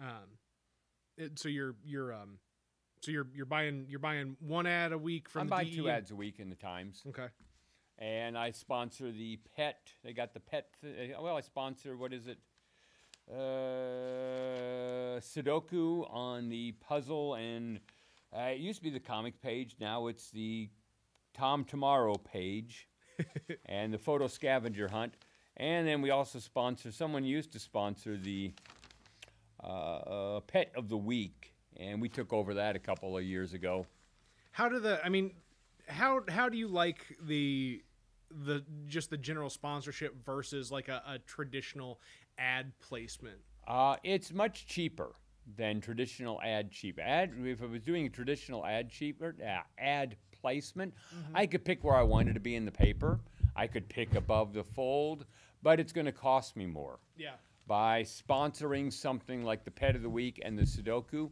Um, it, so you're you're um, so you're you're buying you're buying one ad a week from I'm the buying two ads a week in the Times, Okay. and I sponsor the pet. They got the pet. Th- well, I sponsor what is it? Uh, Sudoku on the puzzle, and uh, it used to be the comic page. Now it's the Tom Tomorrow page, and the photo scavenger hunt. And then we also sponsor. Someone used to sponsor the uh, uh, pet of the week, and we took over that a couple of years ago. How do the I mean, how how do you like the the just the general sponsorship versus like a, a traditional ad placement? Uh, it's much cheaper than traditional ad cheap. Ad if I was doing a traditional ad cheaper uh, ad placement, I could pick where I wanted to be in the paper. I could pick above the fold, but it's going to cost me more. Yeah. By sponsoring something like the Pet of the Week and the Sudoku,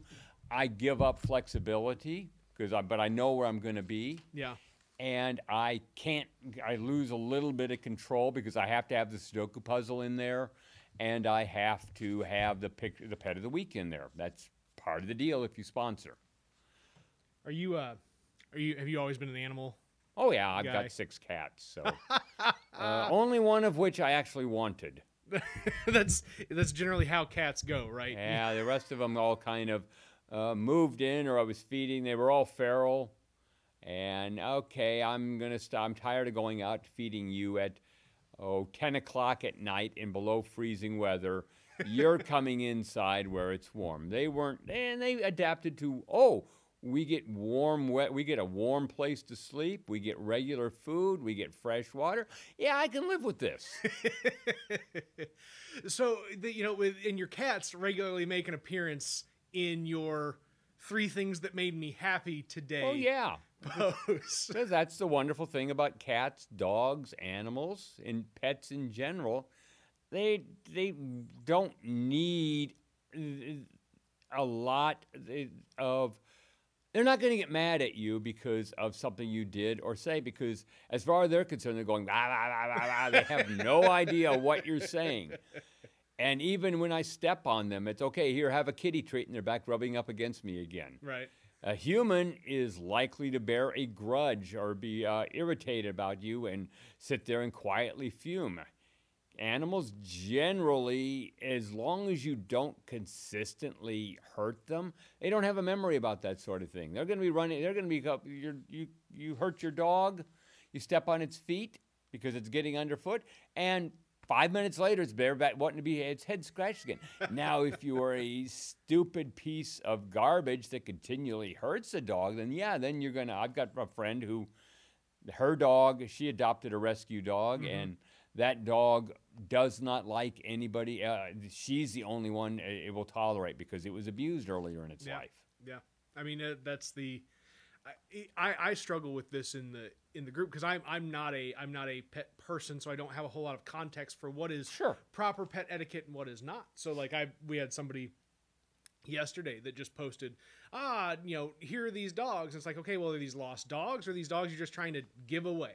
I give up flexibility because I, but I know where I'm going to be Yeah. and I can't. I lose a little bit of control because I have to have the Sudoku puzzle in there, and I have to have the pic, the pet of the week in there. That's part of the deal if you sponsor. Are you uh are you have you always been an animal? Oh yeah, I've Guy. got six cats, so uh, only one of which I actually wanted. that's that's generally how cats go, right? Yeah, the rest of them all kind of uh, moved in, or I was feeding. They were all feral. And okay, I'm gonna stop. I'm tired of going out feeding you at oh 10 o'clock at night in below freezing weather. You're coming inside where it's warm. They weren't, and they adapted to oh. We get warm, wet. We get a warm place to sleep. We get regular food. We get fresh water. Yeah, I can live with this. so the, you know, with and your cats regularly make an appearance in your three things that made me happy today. oh yeah. post. That's the wonderful thing about cats, dogs, animals, and pets in general. They they don't need uh, a lot of. They're not going to get mad at you because of something you did or say because, as far as they're concerned, they're going blah blah blah blah blah. They have no idea what you're saying. And even when I step on them, it's okay. Here, have a kitty treat, and they're back rubbing up against me again. right. A human is likely to bear a grudge or be uh, irritated about you and sit there and quietly fume. Animals generally, as long as you don't consistently hurt them, they don't have a memory about that sort of thing. They're going to be running. They're going to be you're, you you hurt your dog, you step on its feet because it's getting underfoot, and five minutes later it's bareback wanting to be its head scratched again. now, if you are a stupid piece of garbage that continually hurts a dog, then yeah, then you're gonna. I've got a friend who, her dog, she adopted a rescue dog, mm-hmm. and that dog does not like anybody. Uh, she's the only one it will tolerate because it was abused earlier in its Yeah. life. Yeah, I mean uh, that's the. I, I I struggle with this in the in the group because I'm I'm not a I'm not a pet person, so I don't have a whole lot of context for what is Sure. proper pet etiquette and what is not. So like I we had somebody yesterday that just posted ah you know here are these dogs. It's like okay well are these lost dogs or these dogs you're just trying to give away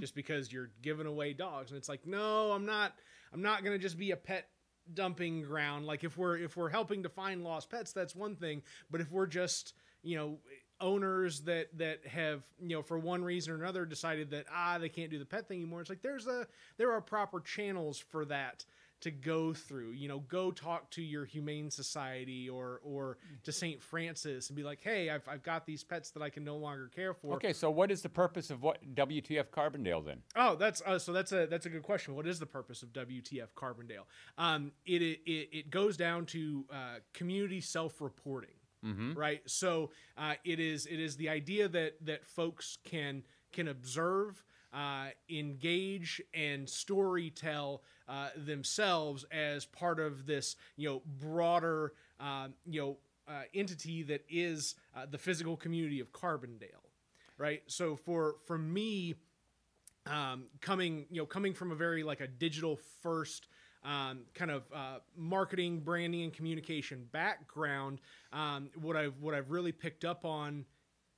just because you're giving away dogs? And it's like no i'm not i'm not going to just be a pet dumping ground. Like if we're if we're helping to find lost pets that's one thing. But if we're just you know owners that that have you know for one reason or another decided that ah they can't do the pet thing anymore it's like there's a there are proper channels for that to go through you know go talk to your humane society or or to st francis and be like hey i've, I've got these pets that i can no longer care for Okay, so what is the purpose of what WTF Carbondale then? Oh, that's uh, so that's a that's a good question. What is the purpose of WTF Carbondale? Um, it, it it goes down to uh, community self-reporting, right? So uh, it is it is the idea that that folks can can observe, uh, engage, and story tell uh, themselves as part of this you know broader um, you know uh, entity that is uh, the physical community of Carbondale, right? So for for me um, coming you know coming from a very like a digital first um, kind of uh, marketing branding and communication background um, what i've what i've really picked up on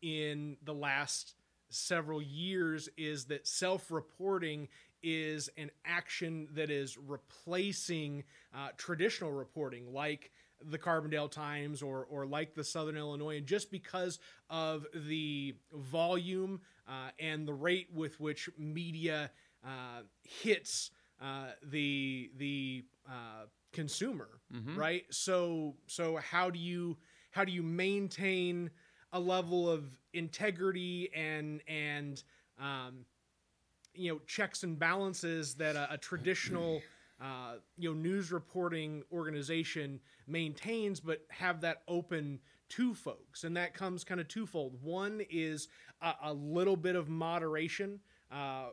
in the last several years is that self-reporting is an action that is replacing uh, traditional reporting, like the Carbondale Times or or like the Southern Illinois, and just because of the volume uh, and the rate with which media uh, hits uh, the the uh, consumer, right? So so how do you how do you maintain a level of integrity and and um, you know checks and balances that a, a traditional uh, you know news reporting organization maintains, but have that open to folks, and that comes kind of twofold. One is a, a little bit of moderation. Uh,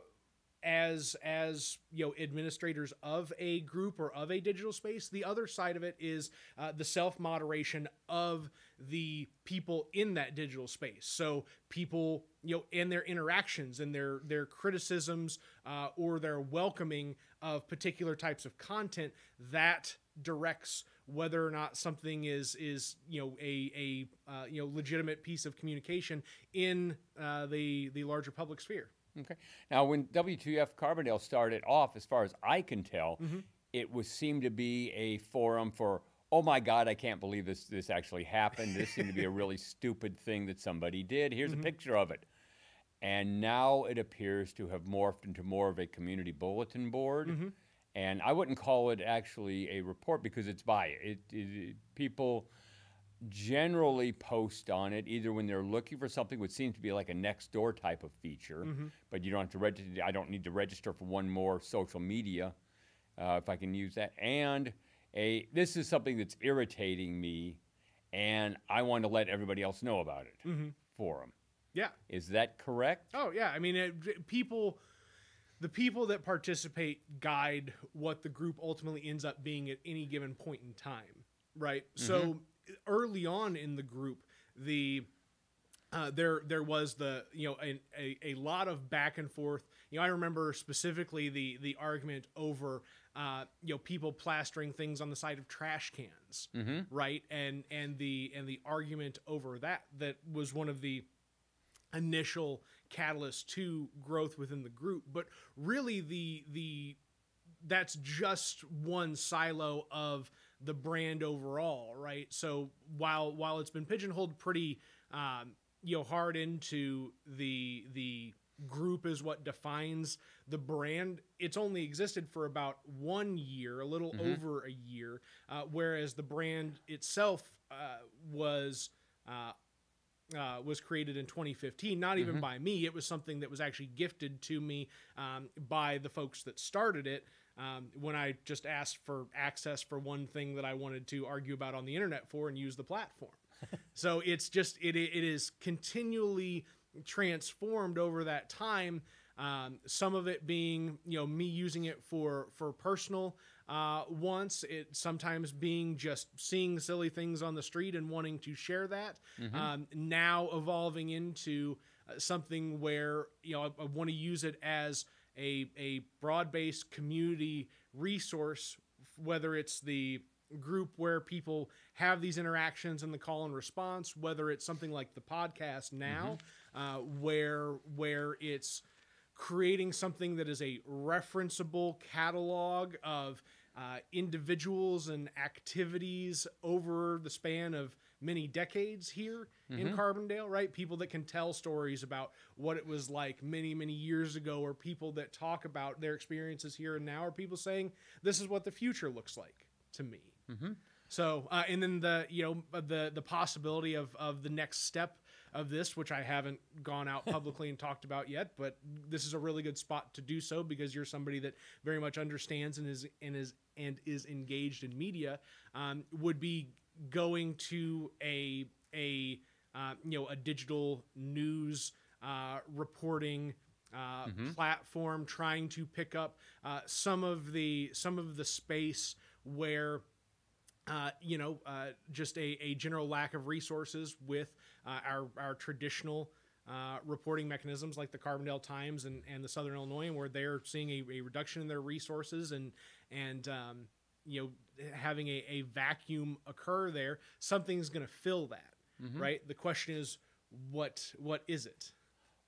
as as you know administrators of a group or of a digital space the other side of it is uh, the self moderation of the people in that digital space. So people you know and their interactions and their their criticisms uh, or their welcoming of particular types of content that directs whether or not something is is you know a a uh, you know legitimate piece of communication in uh, the the larger public sphere. Okay. Now, when WTF Carbondale started off, as far as I can tell, it was seemed to be a forum for, oh my God, I can't believe this this actually happened. This seemed to be a really stupid thing that somebody did. Here's a mm-hmm. picture of it. And now it appears to have morphed into more of a community bulletin board. Mm-hmm. And I wouldn't call it actually a report because it's by it, it, it- people generally post on it either when they're looking for something which seems to be like a next door type of feature mm-hmm. but you don't have to register i don't need to register for one more social media uh, if i can use that and a this is something that's irritating me and i want to let everybody else know about it forum. Yeah. Is that correct? Oh yeah, I mean, it, people, the people that participate guide what the group ultimately ends up being at any given point in time, right? So early on in the group, the uh, there there was the you know a, a, a lot of back and forth. You know, I remember specifically the the argument over uh, you know people plastering things on the side of trash cans, right? And and the and the argument over that that was one of the initial catalyst to growth within the group. But really the the that's just one silo of the brand overall right? So while while it's been pigeonholed pretty um, you know hard into the the group is what defines the brand it's only existed for about one year a little over a year uh, whereas the brand itself uh, was uh, uh, was created in 2015. Not even by me. It was something that was actually gifted to me um, by the folks that started it. Um, when I just asked for access for one thing that I wanted to argue about on the internet for and use the platform. so it's just it it is continually transformed over that time. Um, some of it being you know me using it for for personal uh, wants it sometimes being just seeing silly things on the street and wanting to share that um, now evolving into uh, something where you know I, I want to use it as a, a broad-based community resource whether it's the group where people have these interactions in the call and response whether it's something like the podcast now uh, where where it's creating something that is a referenceable catalog of uh, individuals and activities over the span of many decades here in Carbondale, right? People that can tell stories about what it was like many, many years ago, or people that talk about their experiences here and now, or people saying, this is what the future looks like to me. So, uh, and then the you know the the possibility of of the next step of this, which I haven't gone out publicly and talked about yet, but this is a really good spot to do so because you're somebody that very much understands and is and is and is engaged in media. Um, would be going to a a uh, you know a digital news uh, reporting uh, platform, trying to pick up uh, some of the some of the space where uh, you know, uh, just a, a general lack of resources with uh, our, our traditional uh, reporting mechanisms like the Carbondale Times and, and the Southern Illinois, where they're seeing a, a reduction in their resources and and um, you know having a, a vacuum occur there. Something's going to fill that, right? The question is, what what is it?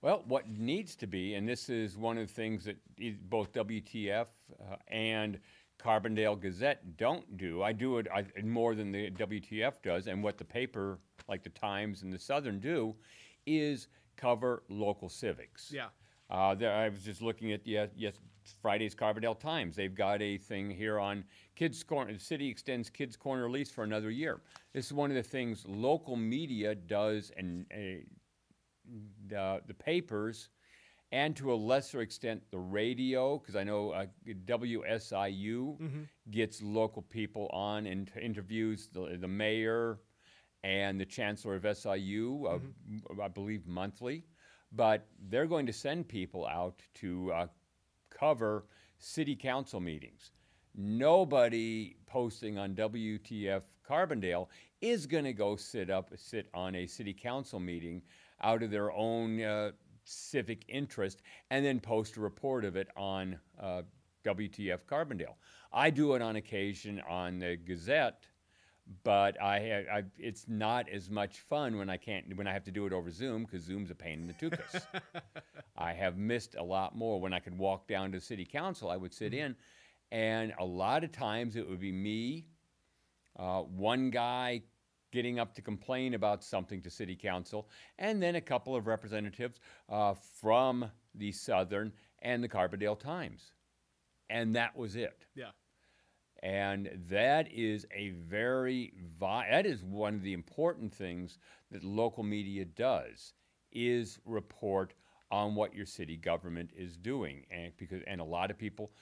Well, what needs to be, and this is one of the things that both WTF uh, and Carbondale Gazette don't do. I do it I, more than the WTF does, and what the paper, like the Times and the Southern, do, is cover local civics. Yeah. Uh, there, I was just looking at yes, yes, Friday's Carbondale Times. They've got a thing here on Kids Corner. The city extends Kids Corner lease for another year. This is one of the things local media does, and uh, the, the papers, and to a lesser extent the radio, because I know uh, WSIU gets local people on and interviews the, the mayor and the chancellor of SIU, uh, m- I believe monthly. But they're going to send people out to uh, cover city council meetings. Nobody posting on WTF Carbondale is going to go sit up, sit on a city council meeting out of their own uh, civic interest and then post a report of it on uh, WTF Carbondale. I do it on occasion on the Gazette, but I, I it's not as much fun when I can't when I have to do it over Zoom because Zoom's a pain in the tuchus. I have missed a lot more when I could walk down to city council. I would sit in, and a lot of times it would be me, uh, one guy getting up to complain about something to city council, and then a couple of representatives uh, from the Southern and the Carbondale Times, and that was it. Yeah. And that is a very vi- that is one of the important things that local media does is report on what your city government is doing and because and a lot of people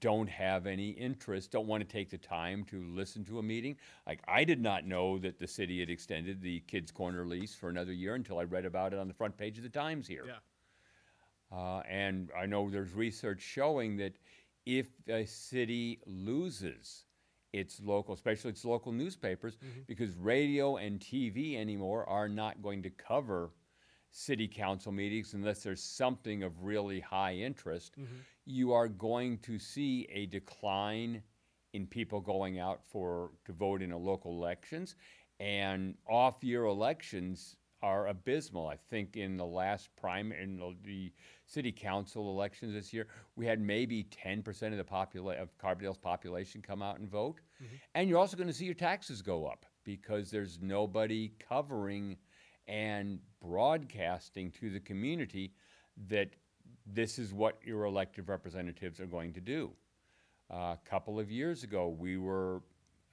don't have any interest don't want to take the time to listen to a meeting. Like i did not know that the city had extended the kids corner lease for another year until i read about it on the front page of the times here. Yeah. uh, and I know there's research showing that if a city loses its local, especially its local newspapers, because radio and TV anymore are not going to cover city council meetings unless there's something of really high interest, mm-hmm. you are going to see a decline in people going out for to vote in a local elections and off year elections are abysmal. I think in the last prime in the- the city council elections this year, we had maybe 10% of the popula- of Carbondale's population come out and vote. Mm-hmm. And you're also going to see your taxes go up because there's nobody covering and broadcasting to the community that this is what your elected representatives are going to do. Uh, a couple of years ago, we were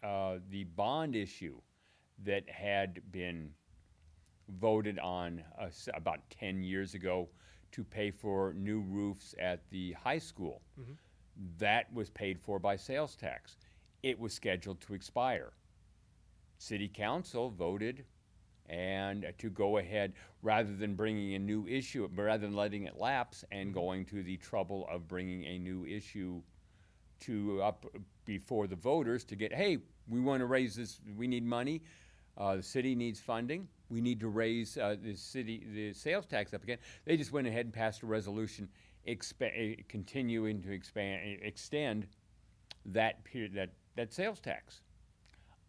uh, the bond issue that had been voted on uh, about 10 years ago to pay for new roofs at the high school. That was paid for by sales tax. It was scheduled to expire. City Council voted and to go ahead rather than bringing a new issue, rather than letting it lapse and going to the trouble of bringing a new issue to up before the voters to get, hey, we want to raise this, we need money, uh, the city needs funding, we need to raise uh, the city, the sales tax up again. They just went ahead and passed a resolution expa- eh, continuing to expand, extend that period, that, that sales tax.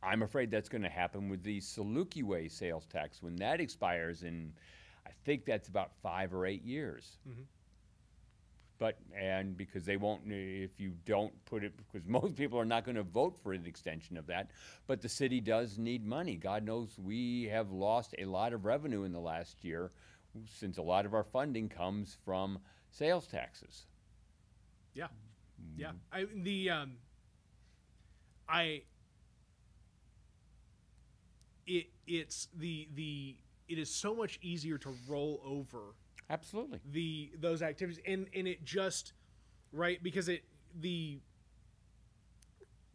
I'm afraid that's going to happen with the Saluki Way sales tax when that expires in, I think that's about five or eight years. Mm-hmm. But, and because they won't, uh, if you don't put it, because most people are not going to vote for an extension of that, but the city does need money. God knows we have lost a lot of revenue in the last year since a lot of our funding comes from sales taxes. Yeah, yeah. Mm. I the um, I it it's the the it is so much easier to roll over Absolutely. the those activities. And and it just right because it the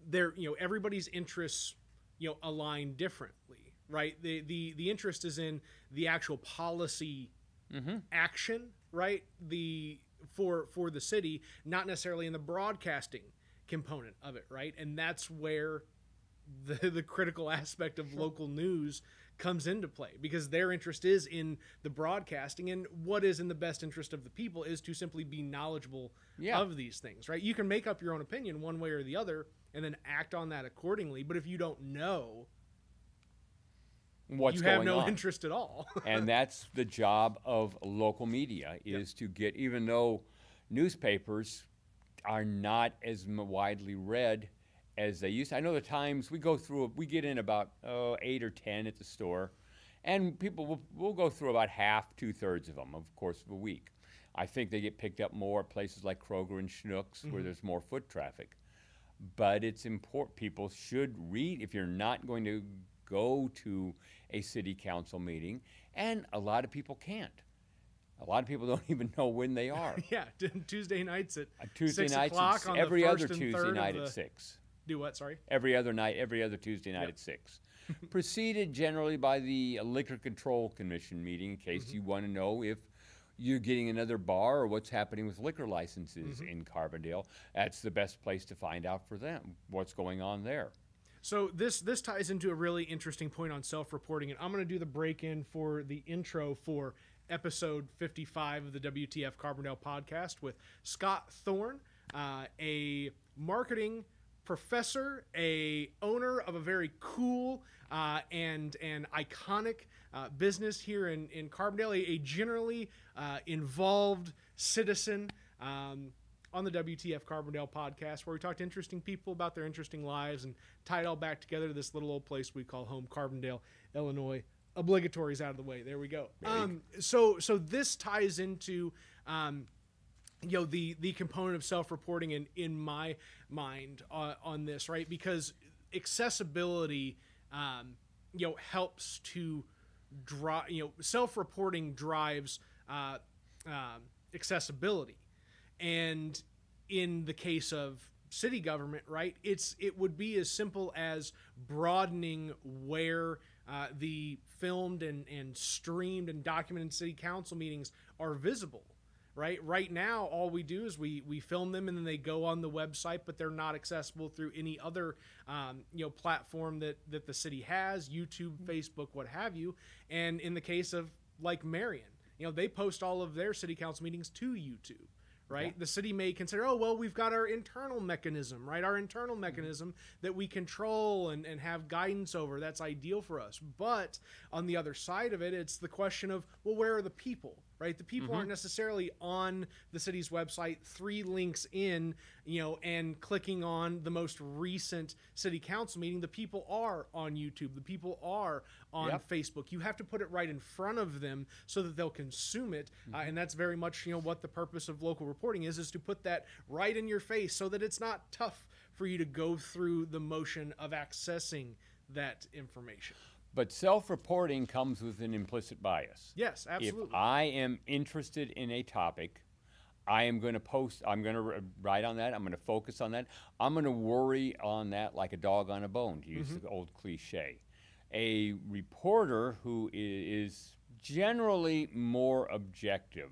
there you know everybody's interests you know align differently right? The the the interest is in the actual policy mm-hmm. action right? The for for the city not necessarily in the broadcasting component of it right? And that's where the the critical aspect of local news comes into play because their interest is in the broadcasting and what is in the best interest of the people is to simply be knowledgeable Yeah. of these things right you can make up your own opinion one way or the other and then act on that accordingly but if you don't know what's going on, you have no on. interest at all. and that's the job of local media is to get even though newspapers are not as widely read as they used to. I know the times we go through we get in about oh, 8 or 10 at the store and people will we'll go through about half two thirds of them of course of a week. I think they get picked up more at places like Kroger and Schnucks where there's more foot traffic. But it's important people should read if you're not going to go to a city council meeting and a lot of people can't. A lot of people don't even know when they are. yeah, Tuesday nights at Uh, Tuesday six nights, o'clock on every the other Tuesday night the, at six. Do what? Sorry. Every other night, every other Tuesday night Yep. at six. Preceded generally by the Liquor Control Commission meeting, in case Mm-hmm. you want to know if you're getting another bar or what's happening with liquor licenses Mm-hmm. in Carbondale. That's the best place to find out for them what's going on there. So this this ties into a really interesting point on self-reporting, and I'm going to do the break-in for the intro for episode 55 of the WTF Carbondale podcast with Scott Thorne, uh, a marketing professor, a owner of a very cool uh, and and iconic uh, business here in in Carbondale, a, a generally uh, involved citizen. Um, on the WTF Carbondale podcast, where we talk to interesting people about their interesting lives and tie it all back together to this little old place we call home, Carbondale, Illinois. Obligatories out of the way. There we go. Um, so, so this ties into, um, you know, the the component of self-reporting in in my mind uh, on this, right? Because accessibility, um, you know, helps to drive. You know, self-reporting drives uh, um, accessibility and in the case of city government right it's it would be as simple as broadening where uh, the filmed and, and streamed and documented city council meetings are visible right right now all we do is we we film them and then they go on the website but they're not accessible through any other um, you know platform that that the city has youtube facebook what have you and in the case of like marion you know they post all of their city council meetings to youtube right? The city may consider, oh, well, we've got our internal mechanism, right? Our internal mechanism that we control and, and have guidance over. That's ideal for us. But on the other side of it, it's the question of, well, where are the people, right? The people aren't necessarily on the city's website, three links in, you know, and clicking on the most recent city council meeting. The people are on YouTube, the people are on Yep. Facebook. You have to put it right in front of them so that they'll consume it, uh, and that's very much you know what the purpose of local reporting is: is to put that right in your face so that it's not tough for you to go through the motion of accessing that information. But self-reporting comes with an implicit bias. Yes, absolutely. If I am interested in a topic, I am going to post, I'm going to write on that, I'm going to focus on that, I'm going to worry on that like a dog on a bone, to use mm-hmm. the old cliche. A reporter who is generally more objective,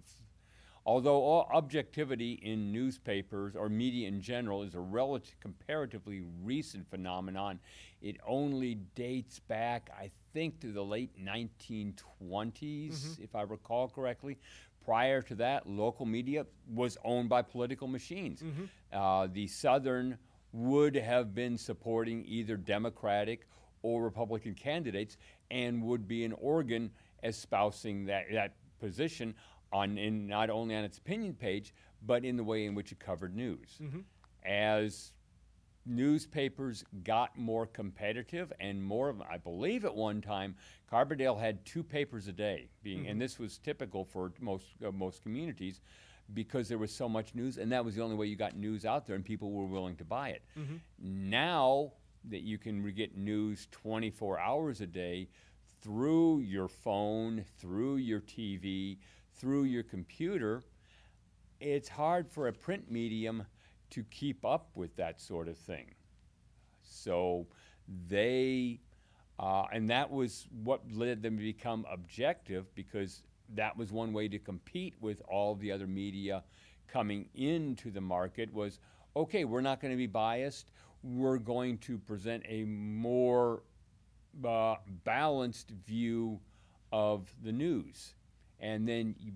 although all objectivity in newspapers or media in general is a relative, comparatively recent phenomenon. It only dates back, I think, to the late 1920s, if I recall correctly. Prior to that, local media was owned by political machines. Uh, the Southern would have been supporting either Democratic or Republican candidates and would be an organ espousing that, that position on in not only on its opinion page, but in the way in which it covered news. Mm-hmm. As newspapers got more competitive and more I believe at one time Carbondale had two papers a day being and mm-hmm. this was typical for most uh, most communities because there was so much news and that was the only way you got news out there and people were willing to buy it. Mm-hmm. Now that you can re- get news 24 hours a day through your phone, through your TV, through your computer, it's hard for a print medium to keep up with that sort of thing. So they, uh, and that was what led them to become objective because that was one way to compete with all the other media coming into the market was okay, we're not going to be biased. We're going to present a more uh, balanced view of the news. And then, you,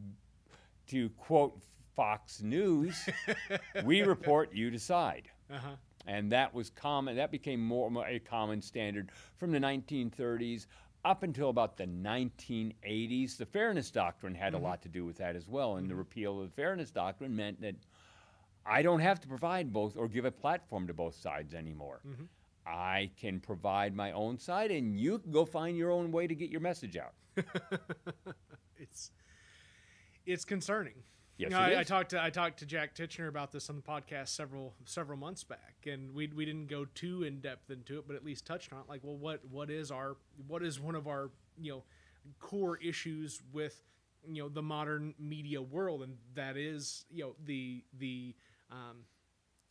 to quote Fox News, we report, you decide. Uh-huh. And that was common. That became more more a common standard from the 1930s up until about the 1980s, the Fairness Doctrine had a mm-hmm. lot to do with that as well. And the mm-hmm. repeal of the Fairness Doctrine meant that I don't have to provide both or give a platform to both sides anymore. Mm-hmm. I can provide my own side, and you can go find your own way to get your message out. it's it's concerning. Yes, You know, I, I talked to I talked to Jack Titchener about this on the podcast several several months back, and we we didn't go too in depth into it, but at least touched on it. Like, well, what what is our what is one of our you know core issues with you know the modern media world, and that is you know the the um,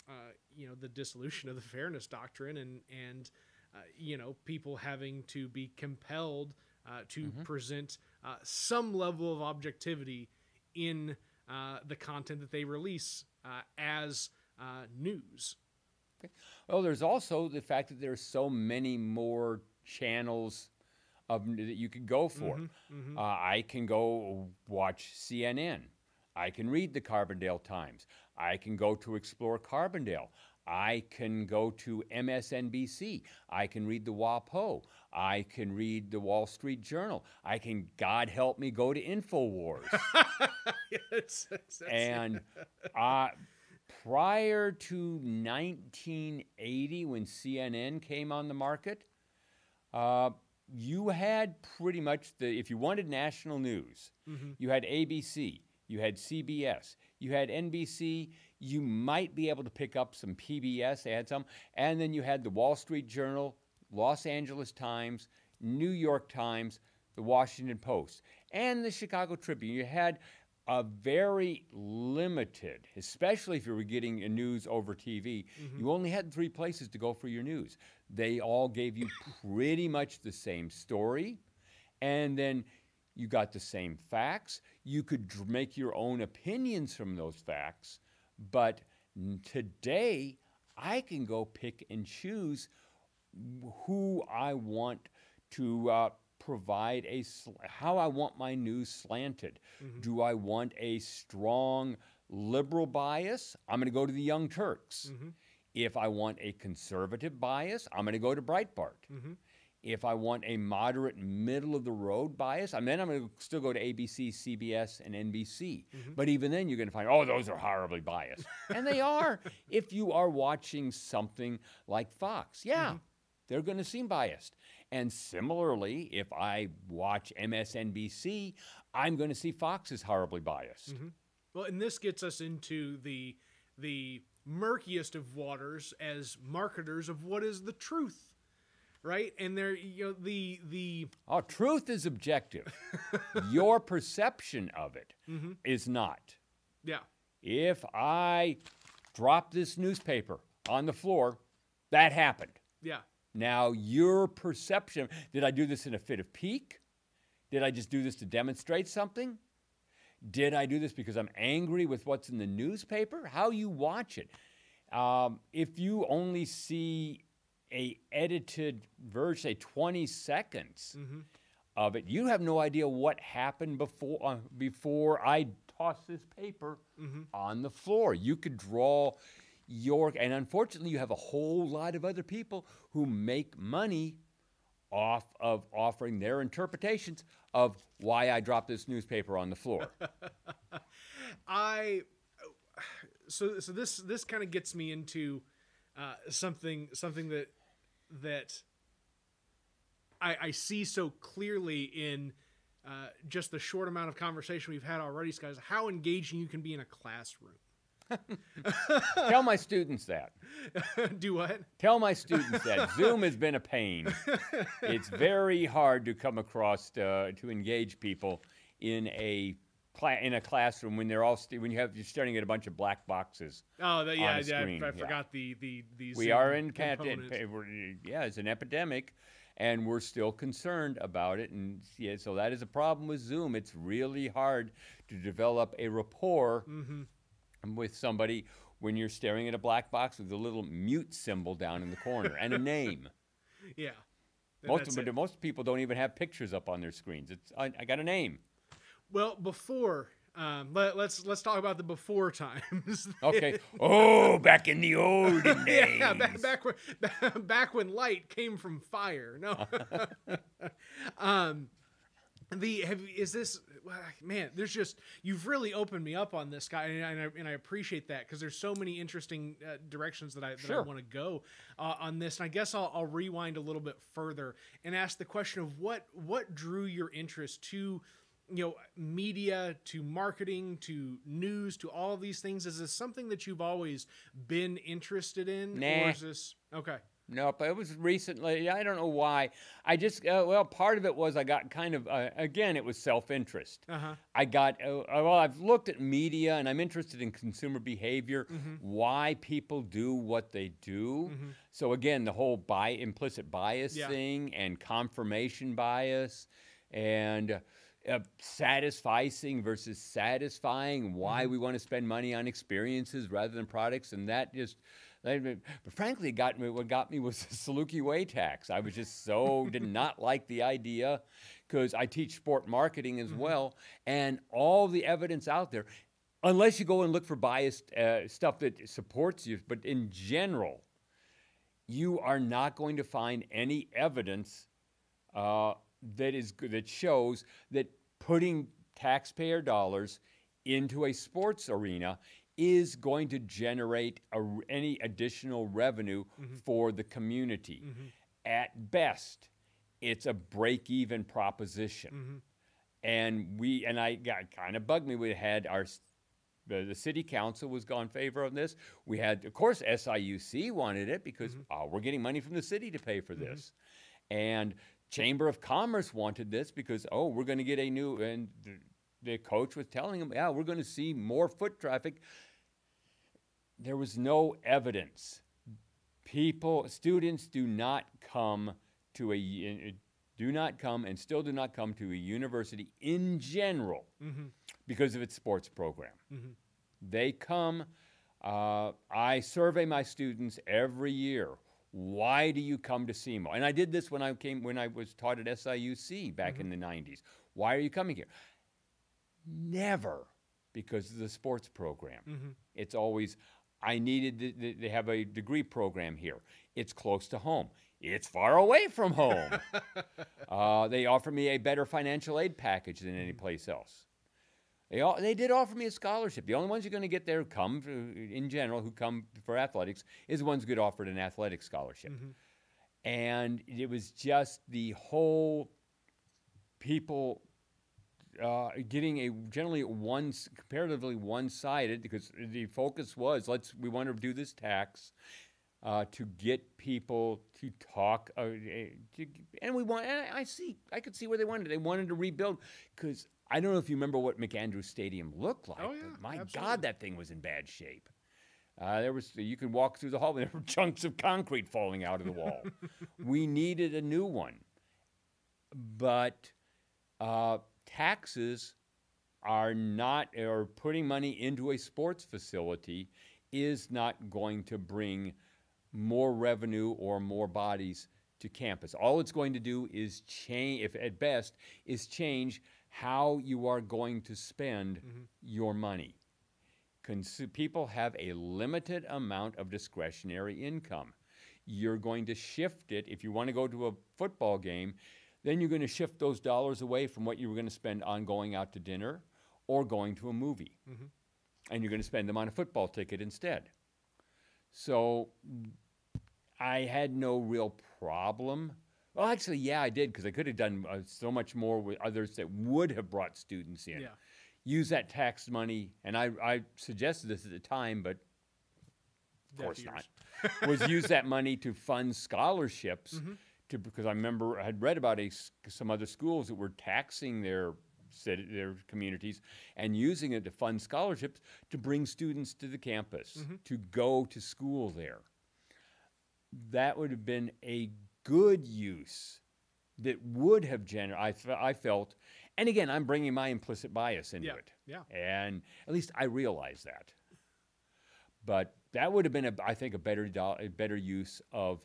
uh, you know the dissolution of the fairness doctrine and and uh, you know people having to be compelled uh, to present uh, some level of objectivity in uh, the content that they release uh, as uh, news. Well, there's also the fact that there's so many more channels of that you could go for. Uh, I can go watch CNN. I can read the Carbondale Times. I can go to Explore Carbondale. I can go to MSNBC. I can read the WAPO. I can read the Wall Street Journal. I can, God help me, go to InfoWars. It's- that's- and uh, prior to 1980, when CNN came on the market, uh, you had pretty much the, if you wanted national news, you had ABC, you had CBS, you had NBC, you might be able to pick up some PBS, they had some, and then you had the Wall Street Journal, Los Angeles Times, New York Times, the Washington Post, and the Chicago Tribune. You had a very limited, especially if you were getting a news over TV, mm-hmm. you only had three places to go for your news. They all gave you pretty much the same story, and then you got the same facts. You could dr- make your own opinions from those facts, but today I can go pick and choose who I want to uh, provide a sl- how I want my news slanted. Mm-hmm. Do I want a strong liberal bias? I'm going to go to the Young Turks. Mm-hmm. If I want a conservative bias, I'm going to go to Breitbart. Mm-hmm. If I want a moderate, middle of the road bias, and then I'm going to still go to ABC, CBS, and NBC. Mm-hmm. But even then, you're going to find, oh, those are horribly biased. and they are if you are watching something like Fox. Yeah, mm-hmm. they're going to seem biased. And similarly, if I watch MSNBC, I'm going to see Fox is horribly biased. Mm-hmm. Well, and this gets us into the the murkiest of waters as marketers of what is the truth, right? And there, you know, the the Oh, truth is objective. Your perception of it is not. yeah, If I drop this newspaper on the floor, that happened. yeah, Now, your perception did I do this in a fit of pique? Did I just do this to demonstrate something? Did I do this because I'm angry with what's in the newspaper? How you watch it. Um, if you only see a edited version, say 20 seconds of it, you have no idea what happened before uh, before I tossed this paper on the floor. You could draw your, and unfortunately, you have a whole lot of other people who make money off of offering their interpretations of why I dropped this newspaper on the floor. I so so this this kind of gets me into uh, something something that that I, I see so clearly in uh, just the short amount of conversation we've had already, guys. How engaging you can be in a classroom. Tell my students that. Do what? Tell my students that Zoom has been a pain. It's very hard to come across uh, to engage people in a cla- in a classroom when they're all st- when you have you're staring at a bunch of black boxes. Oh, the, yeah, yeah, I- I, yeah. forgot the the the. We are in cat- component. in- we're- yeah, it's an epidemic, and we're still concerned about it. And yeah, so that is a problem with Zoom. It's really hard to develop a rapport mm-hmm. with somebody when you're staring at a black box with a little mute symbol down in the corner and a name. Yeah. Most of, most people don't even have pictures up on their screens. It's I, I got a name. Well, before Um, let, let's let's talk about the before times. Okay. Oh, back in the old days. yeah, back, back when back when light came from fire. No. um, the have is this man? There's just you've really opened me up on this guy, and I, and I appreciate that because there's so many interesting uh, directions that I that I want to go uh, on this. And I guess I'll, I'll rewind a little bit further and ask the question of what what drew your interest to you know media to marketing to news to all of these things is this something that you've always been interested in or Nah. is this okay Nope, it was recently. I don't know why. I just uh, well, part of it was I got kind of uh, again, it was self-interest. uh-huh I got uh, well. I've looked at media, and I'm interested in consumer behavior, Mm-hmm. why people do what they do. So again, the whole bi- implicit bias Yeah. thing and confirmation bias, and uh, satisficing versus satisfying. Why Mm-hmm. we want to spend money on experiences rather than products, and that just. But frankly, got me. What got me was the Saluki Way tax. I was just so did not like the idea because I teach sport marketing as well, and all the evidence out there, unless you go and look for biased uh, stuff that supports you, but in general, you are not going to find any evidence uh, that is that shows that putting taxpayer dollars into a sports arena is going to generate a any additional revenue mm-hmm. for the community. Mm-hmm. At best, it's a break-even proposition. Mm-hmm. And we and I got kind of bugged me. We had our the, the city council was gone favor of this. We had, of course, SIUC wanted it because uh, we're getting money from the city to pay for this, and Chamber of Commerce wanted this because oh, we're going to get a new and the, the coach was telling them, yeah, we're going to see more foot traffic. There was no evidence. People, students do not come to a, uh, do not come and still do not come to a university in general mm-hmm. because of its sports program. Mm-hmm. They come. Uh, I survey my students every year. Why do you come to SEMO? And I did this when I came when I was taught at SIUC back in mm-hmm. the '90s. Why are you coming here? Never because of the sports program. Mm-hmm. It's always I needed to, to- to have a degree program here. It's close to home. It's far away from home. uh, they offer me a better financial aid package than any mm-hmm. place else. They, all, they did offer me a scholarship. The only ones you're going to get there come for, in general who come for athletics is the ones who get offered an athletic scholarship. And it was just the whole people uh, getting a generally one comparatively one-sided because the focus was let's we want to do this tax uh, to get people to talk uh, eh, to, and we want and I see I could see where they wanted they wanted to rebuild because I don't know if you remember what McAndrews Stadium looked like Oh, yeah, but my absolutely. God that thing was in bad shape uh, there was you could walk through the hall and there were chunks of concrete falling out of the wall we needed a new one but uh, taxes are not, or putting money into a sports facility is not going to bring more revenue or more bodies to campus. All it's going to do is change, if at best, is change how you are going to spend mm-hmm. your money. Consu- people have a limited amount of discretionary income. You're going to shift it. If you want to go to a football game, then you're going to shift those dollars away from what you were going to spend on going out to dinner or going to a movie. Mm-hmm. And you're going to spend them on a football ticket instead. So I had no real problem. Well, actually, yeah, I did because I could have done uh, so much more with others that would have brought students in Yeah. use that tax money, and I, I suggested this at the time, but of Deaf course ears. not, was use that money to fund scholarships. Mm-hmm. To, because I remember I had read about a, some other schools that were taxing their their communities and using it to fund scholarships to bring students to the campus Mm-hmm. to go to school there. That would have been a good use that would have generated. I, I felt, and again, I'm bringing my implicit bias into Yeah, it. yeah. And at least I realize that. But that would have been, a, I think, a better, a better use of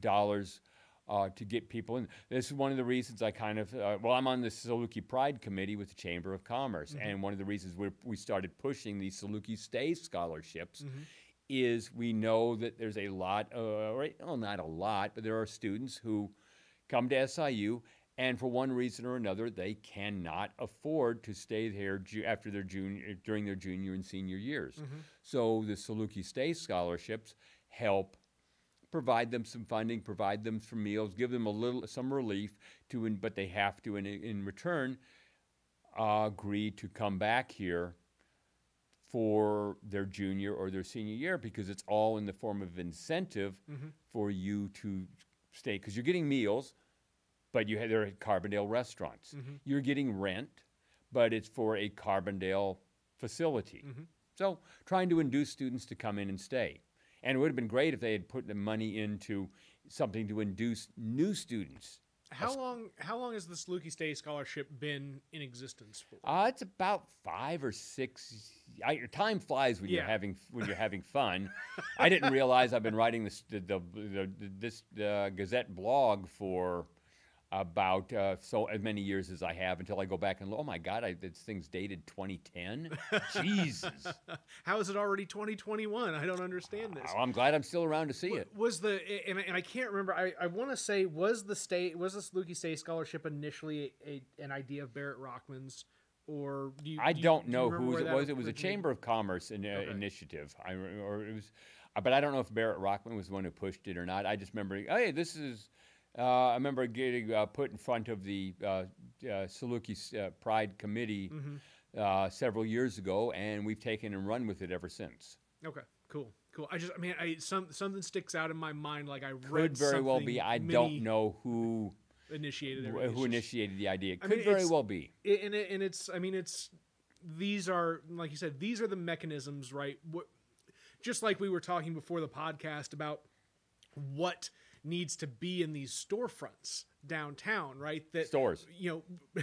dollars uh, to get people in. This is one of the reasons I kind of, uh, well, I'm on the Saluki Pride Committee with the Chamber of Commerce. Mm-hmm. And one of the reasons we we started pushing these Saluki Stay scholarships Mm-hmm. Is we know that there's a lot, uh, right, well, not a lot, but there are students who come to SIU and for one reason or another they cannot afford to stay there ju- after their junior during their junior and senior years. So the Saluki Stay scholarships help provide them some funding, provide them some meals, give them a little some relief to, in, but they have to in in return uh, agree to come back here for their junior or their senior year because it's all in the form of incentive mm-hmm. for you to stay because you're getting meals, but you they're at Carbondale restaurants. Mm-hmm. You're getting rent, but it's for a Carbondale facility. Mm-hmm. So trying to induce students to come in and stay. And it would have been great if they had put the money into something to induce new students. How long? How long has the Saluki Stay Scholarship been in existence for? Uh, it's about five or six. I, your time flies when you're having when you're having fun. I didn't realize I've been writing this the, the, the, this uh, Gazette blog for about uh, so as many years as I have until I go back and oh my God, I, this thing's dated 2010. Jesus, How is it already 2021? I don't understand this. Oh, I'm glad I'm still around to see it. Was the and, I- and I can't remember. I, I want to say was the state was the Saluki Stay Scholarship initially a, an idea of Barrett Rockman's or do you, I do don't you know whose it was. It was a? Chamber of Commerce in, uh, Okay. initiative. I or it was, uh, but I don't know if Barrett Rockman was the one who pushed it or not. I just remember, hey, this is. Uh, I remember getting uh, put in front of the uh, uh, Saluki uh, Pride Committee Mm-hmm. uh, several years ago, and we've taken and run with it ever since. Okay, cool, cool. I just I mean I some something sticks out in my mind like I read Could very well be. I many don't know who initiated it. who initiated the idea. It I could mean, very well be. it, and it, and it's I mean it's these are like you said these are the mechanisms right what, just like we were talking before the podcast about what needs to be in these storefronts downtown right that Stores. you know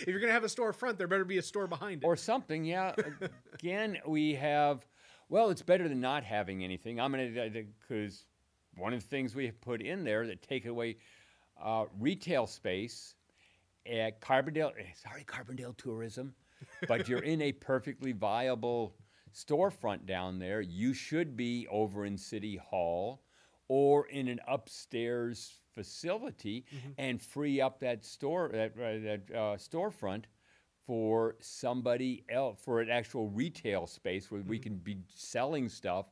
if you're gonna have a storefront there better be a store behind it or something. Yeah. Again, we have. Well, it's better than not having anything. I'm gonna because one of the things we have put in there that take away uh, retail space at Carbondale. eh, Sorry, Carbondale Tourism, but you're in a perfectly viable storefront down there. You should be over in City Hall or in an upstairs facility and free up that store that, uh, that uh, storefront for somebody else for an actual retail space where we can be selling stuff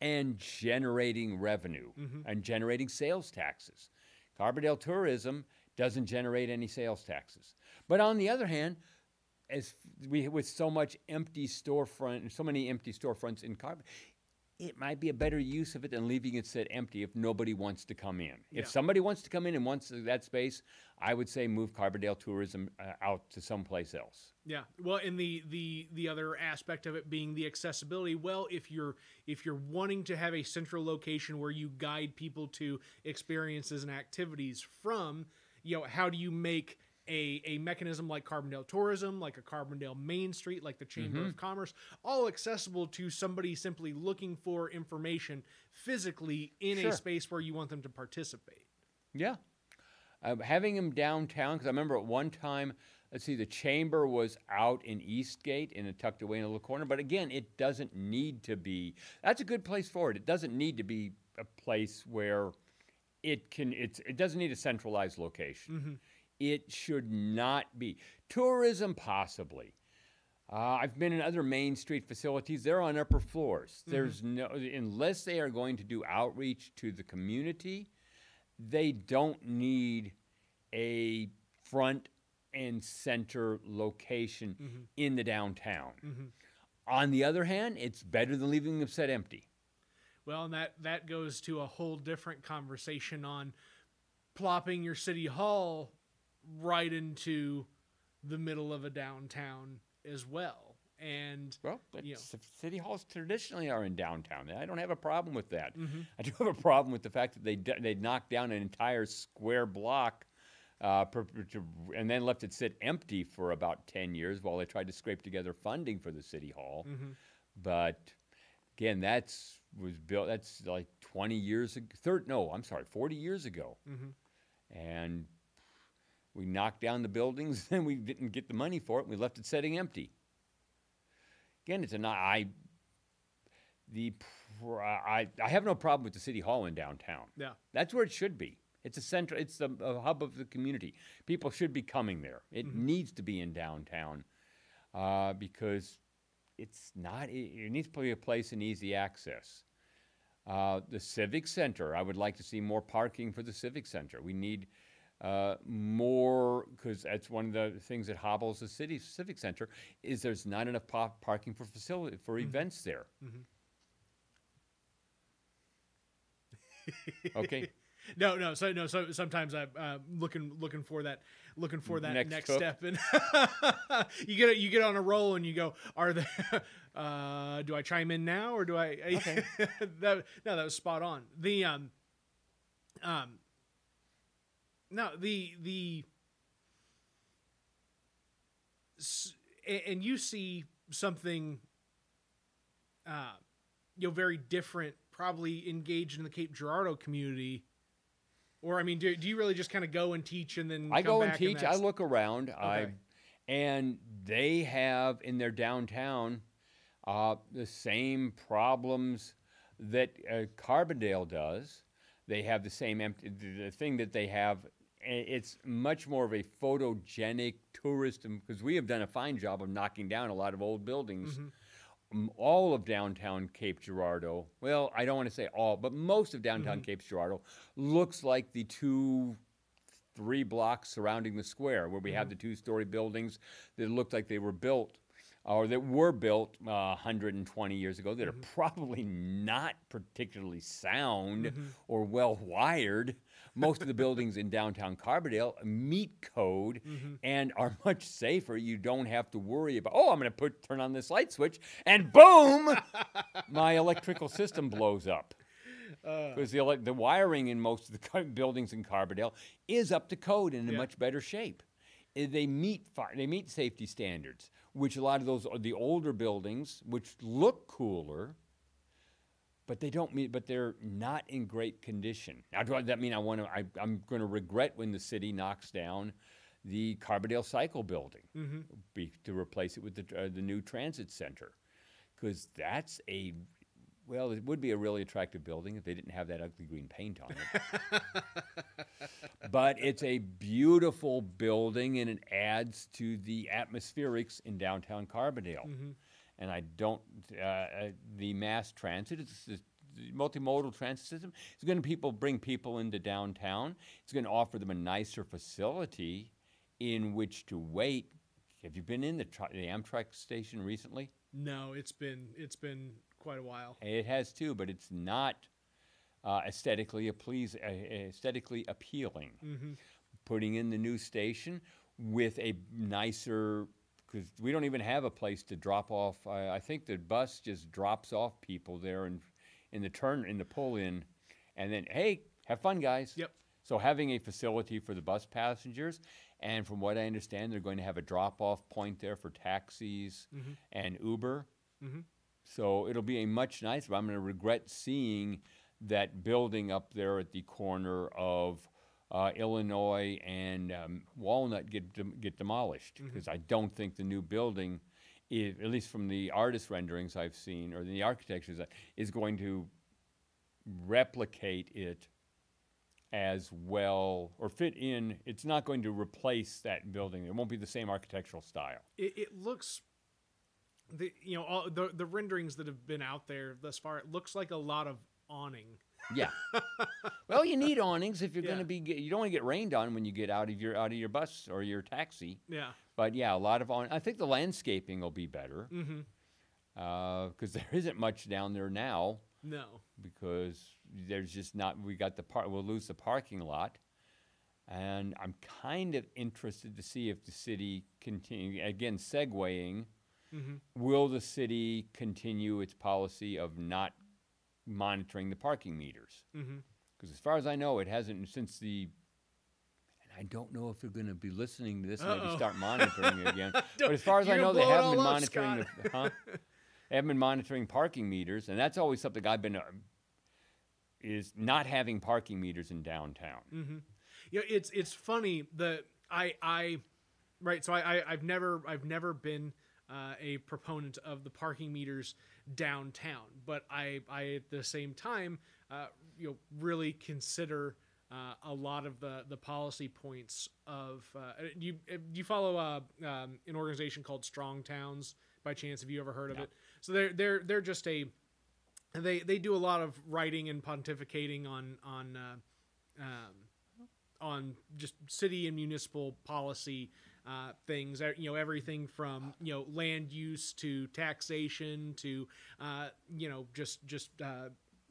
and generating revenue mm-hmm. and generating sales taxes. Carbondale Tourism doesn't generate any sales taxes. But on the other hand, as we with so much empty storefront, so many empty storefronts in Carbondale, it might be a better use of it than leaving it sit empty if nobody wants to come in. Yeah. If somebody wants to come in and wants that space, I would say move Carbondale Tourism uh, out to someplace else. Yeah. Well, and the the the other aspect of it being the accessibility. Well, if you're if you're wanting to have a central location where you guide people to experiences and activities from, you know, how do you make a, a mechanism like Carbondale Tourism, like a Carbondale Main Street, like the Chamber of Commerce, all accessible to somebody simply looking for information physically in Sure. a space where you want them to participate. Yeah. Uh, having them downtown, because I remember at one time, let's see, the chamber was out in Eastgate and it tucked away in a little corner. But again, it doesn't need to be. That's a good place for it. It doesn't need to be a place where it can. It's. It doesn't need a centralized location. It should not be tourism, possibly. Uh, I've been in other Main Street facilities. They're on upper floors. Mm-hmm. There's no unless they are going to do outreach to the community they don't need a front and center location mm-hmm. in the downtown. Mm-hmm. On the other hand, it's better than leaving them set empty. Well, and that that goes to a whole different conversation on plopping your city hall right into the middle of a downtown as well. And Well, but Yeah. c- city halls traditionally are in downtown. I don't have a problem with that. Mm-hmm. I do have a problem with the fact that they d- they knocked down an entire square block. Uh, per, per- to, and then left it sit empty for about 10 years while they tried to scrape together funding for the city hall. Mm-hmm. But again, that's was built. That's like 20 years ago. Third, no, I'm sorry, 40 years ago. And we knocked down the buildings, and we didn't get the money for it. And we left it sitting empty. Again, it's a not. I the I I have no problem with the city hall in downtown. Yeah. That's where it should be. It's a center. It's the a hub of the community. People should be coming there. It needs to be in downtown uh, because it's not. It, it needs to be a place in easy access. Uh, the civic center. I would like to see more parking for the civic center. We need uh, more because that's one of the things that hobbles the city civic center is there's not enough pa- parking for facility for events there. okay. No, no. So no. So sometimes I'm uh, looking looking for that looking for that Next next, step, and you get you get on a roll, and you go, "Are there? Uh, do I chime in now, or do I?" Okay. that, no, that was spot on. The um, um, no, the the, and you see something, uh, you know, very different, probably engaged in the Cape Girardeau community. Or I mean, do, do you really just kind of go and teach and then I go and teach. I look around. I and they have in their downtown uh, the same problems that uh, Carbondale does. They have the same empty. The, thing that they have, it's much more of a photogenic tourist um, because we have done a fine job of knocking down a lot of old buildings. Mm-hmm. M- All of downtown Cape Girardeau, well, I don't want to say all, but most of downtown mm-hmm. Cape Girardeau looks like the two three blocks surrounding the square where we have mm-hmm. the two story buildings that looked like they were built uh, or that were built uh, 120 years ago that are probably not particularly sound or well wired. Most of the buildings in downtown Carbondale meet code and are much safer. You don't have to worry about, oh, I'm going to put turn on this light switch and boom, my electrical system blows up because the, ele- the wiring in most of the buildings in Carbondale is up to code and in Yeah. much better shape. Uh, They meet fi- they meet safety standards, which a lot of those are the older buildings, which look cooler, but they don't meet. But they're not in great condition. Now, does that mean I want to? I, I'm going to regret when the city knocks down the Carbondale Cycle Building be, to replace it with the uh, the new transit center, because that's a well, it would be a really attractive building if they didn't have that ugly green paint on it. but it's a beautiful building and it adds to the atmospherics in downtown Carbondale. And I don't, uh, uh, the mass transit, it's the the multimodal transit system. It's going to people bring people into downtown. It's going to offer them a nicer facility in which to wait. Have you been in the, tri- the Amtrak station recently? No, it's been it's been quite a while. It has too, but it's not uh, aesthetically, a please, uh, aesthetically appealing. Putting in the new station with a nicer, because we don't even have a place to drop off. I, I think the bus just drops off people there in, in the turn, in the pull in, and then, hey, have fun, guys. Yep. So having a facility for the bus passengers, and from what I understand, they're going to have a drop-off point there for taxis mm-hmm. and Uber. Mm-hmm. So it'll be a much nicer. I'm going to regret seeing that building up there at the corner of uh, Illinois and um, Walnut get dem- get demolished because I don't think the new building, i at least from the artist renderings I've seen or the architectures, uh, is going to replicate it as well or fit in. It's not going to replace that building. It won't be the same architectural style. It, it looks, the you know all the the renderings that have been out there thus far. It looks like a lot of awning. Yeah. well, you need awnings if you're going to be. You don't want to get rained on when you get out of your out of your bus or your taxi. Yeah. But yeah, a lot of on. I think the landscaping will be better Mm-hmm. because there isn't much down there now No. because there's just not. We got the part. We'll lose the parking lot, and I'm kind of interested to see if the city continue again segueing. Mm-hmm. Will the city continue its policy of not monitoring the parking meters? Mm-hmm. Because as far as I know, it hasn't since the. And I don't know if they're going to be listening to this and maybe start monitoring it again. But as far as I know, they haven't been up, monitoring the. Huh? They haven't been monitoring parking meters, and that's always something I've been uh, is not having parking meters in downtown. Mm-hmm. You know, it's it's funny that I I right. So I, I I've never I've never been uh, a proponent of the parking meters downtown, but I I at the same time uh, you know really consider. Uh, a lot of the the policy points of uh, you you follow uh, um, an organization called Strong Towns by chance have you ever heard of No. it so they're they're they're just a they they do a lot of writing and pontificating on on uh, um, on just city and municipal policy uh, things. Uh, You know, everything from you know land use to taxation to uh, you know just just uh,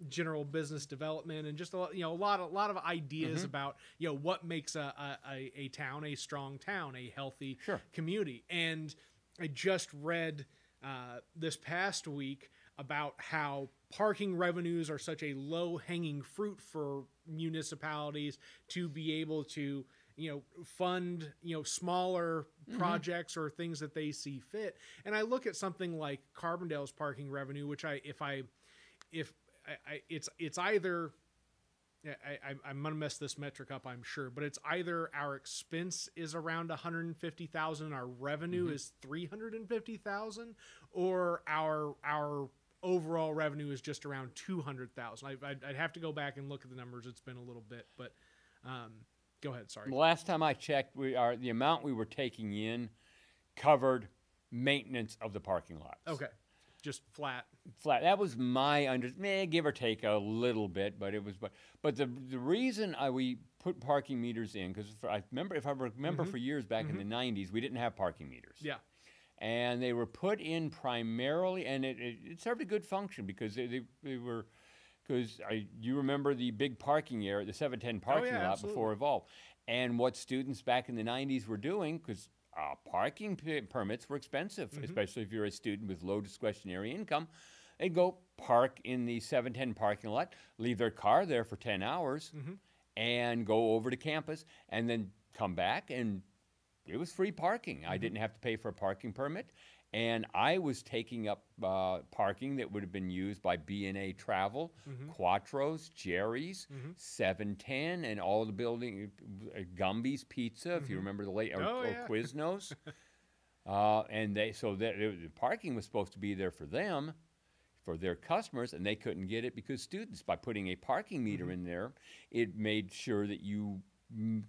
general business development and just a lot, you know a lot of lot of ideas about you know what makes a, a, a, a town a strong town, a healthy Sure. community. And I just read uh, this past week about how parking revenues are such a low hanging fruit for municipalities to be able to you know fund you know smaller projects or things that they see fit and i look at something like carbondale's parking revenue which i if i if I, I it's it's either I, I, I'm gonna mess this metric up, I'm sure, but it's either our expense is around 150,000, our revenue is 350,000, or our our overall revenue is just around 200,000. I, I'd, I'd have to go back and look at the numbers. It's been a little bit, but um, go ahead. Sorry. Last time I checked, we are the amount we were taking in covered maintenance of the parking lots. Okay, just flat. flat. That was my under, eh, give or take a little bit, but it was. But, but the the reason I we put parking meters in because I remember if I remember for years back in the '90s we didn't have parking meters. Yeah. and they were put in primarily, and it, it, it served a good function because they, they, they were, because you remember the big parking area, the 710 parking Oh, yeah, lot before absolutely. Evolve, and what students back in the 90s were doing because. Uh, parking p- permits were expensive, Mm-hmm. especially if you're a student with low discretionary income. They'd go park in the 710 parking lot, leave their car there for 10 hours, Mm-hmm. and go over to campus, and then come back and it was free parking. Mm-hmm. I didn't have to pay for a parking permit, and I was taking up uh, parking that would have been used by B and A Travel, Mm-hmm. Quattro's, Jerry's, Seven Ten, and all the building, uh, Gumby's Pizza, if you remember the late, or, Oh, or yeah. Quiznos. uh, and they so that it, the parking was supposed to be there for them. For their customers, and they couldn't get it because students, by putting a parking meter in there, it made sure that you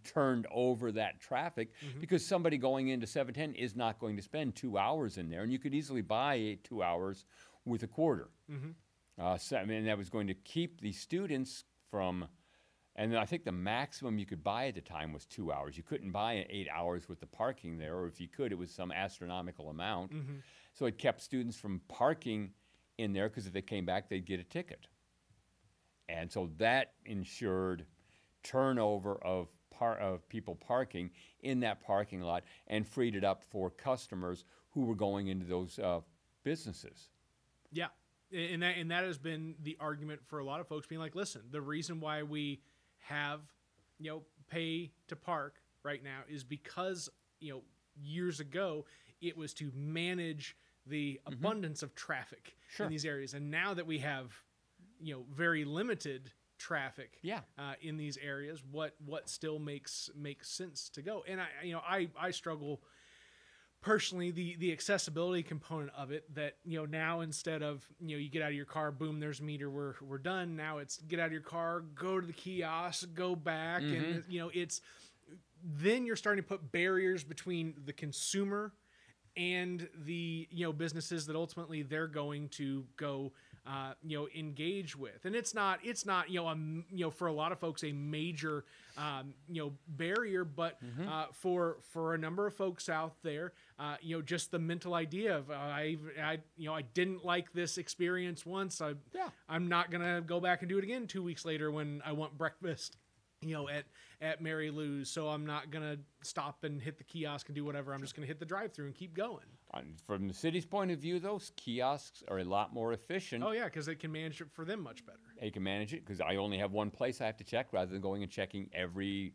turned over that traffic mm-hmm. because somebody going into 710 is not going to spend two hours in there, and you could easily buy eight, two hours with a quarter. Mm-hmm. Uh, so, I mean, that was going to keep the students from, and I think the maximum you could buy at the time was two hours. You couldn't buy eight hours with the parking there, or if you could, it was some astronomical amount. Mm-hmm. So it kept students from parking in there because if they came back, they'd get a ticket. And so that ensured turnover of par- of people parking in that parking lot and freed it up for customers who were going into those uh, businesses. Yeah, and that and that has been the argument for a lot of folks being like, listen, the reason why we have you know pay to park right now is because you know years ago it was to manage the abundance of traffic Mm-hmm. Sure. in these areas, and now that we have you know very limited traffic Yeah. uh, in these areas what what still makes makes sense to go. And i you know i i struggle personally the the accessibility component of it that you know now instead of you know you get out of your car boom there's a meter we're we're done. Now it's get out of your car go to the kiosk go back and you know it's then you're starting to put barriers between the consumer and the you know businesses that ultimately they're going to go uh, you know engage with. And it's not it's not you know a you know for a lot of folks a major um, you know barrier but uh, for for a number of folks out there uh, you know just the mental idea of uh, I I you know I didn't like this experience once. I Yeah. I'm not gonna go back and do it again two weeks later when I want breakfast you know at at Mary Lou's. So I'm not gonna stop and hit the kiosk and do whatever. I'm just gonna hit the drive through and keep going Uh, from the city's point of view, those kiosks are a lot more efficient. oh yeah because they can manage it for them much better They can manage it because I only have one place I have to check rather than going and checking every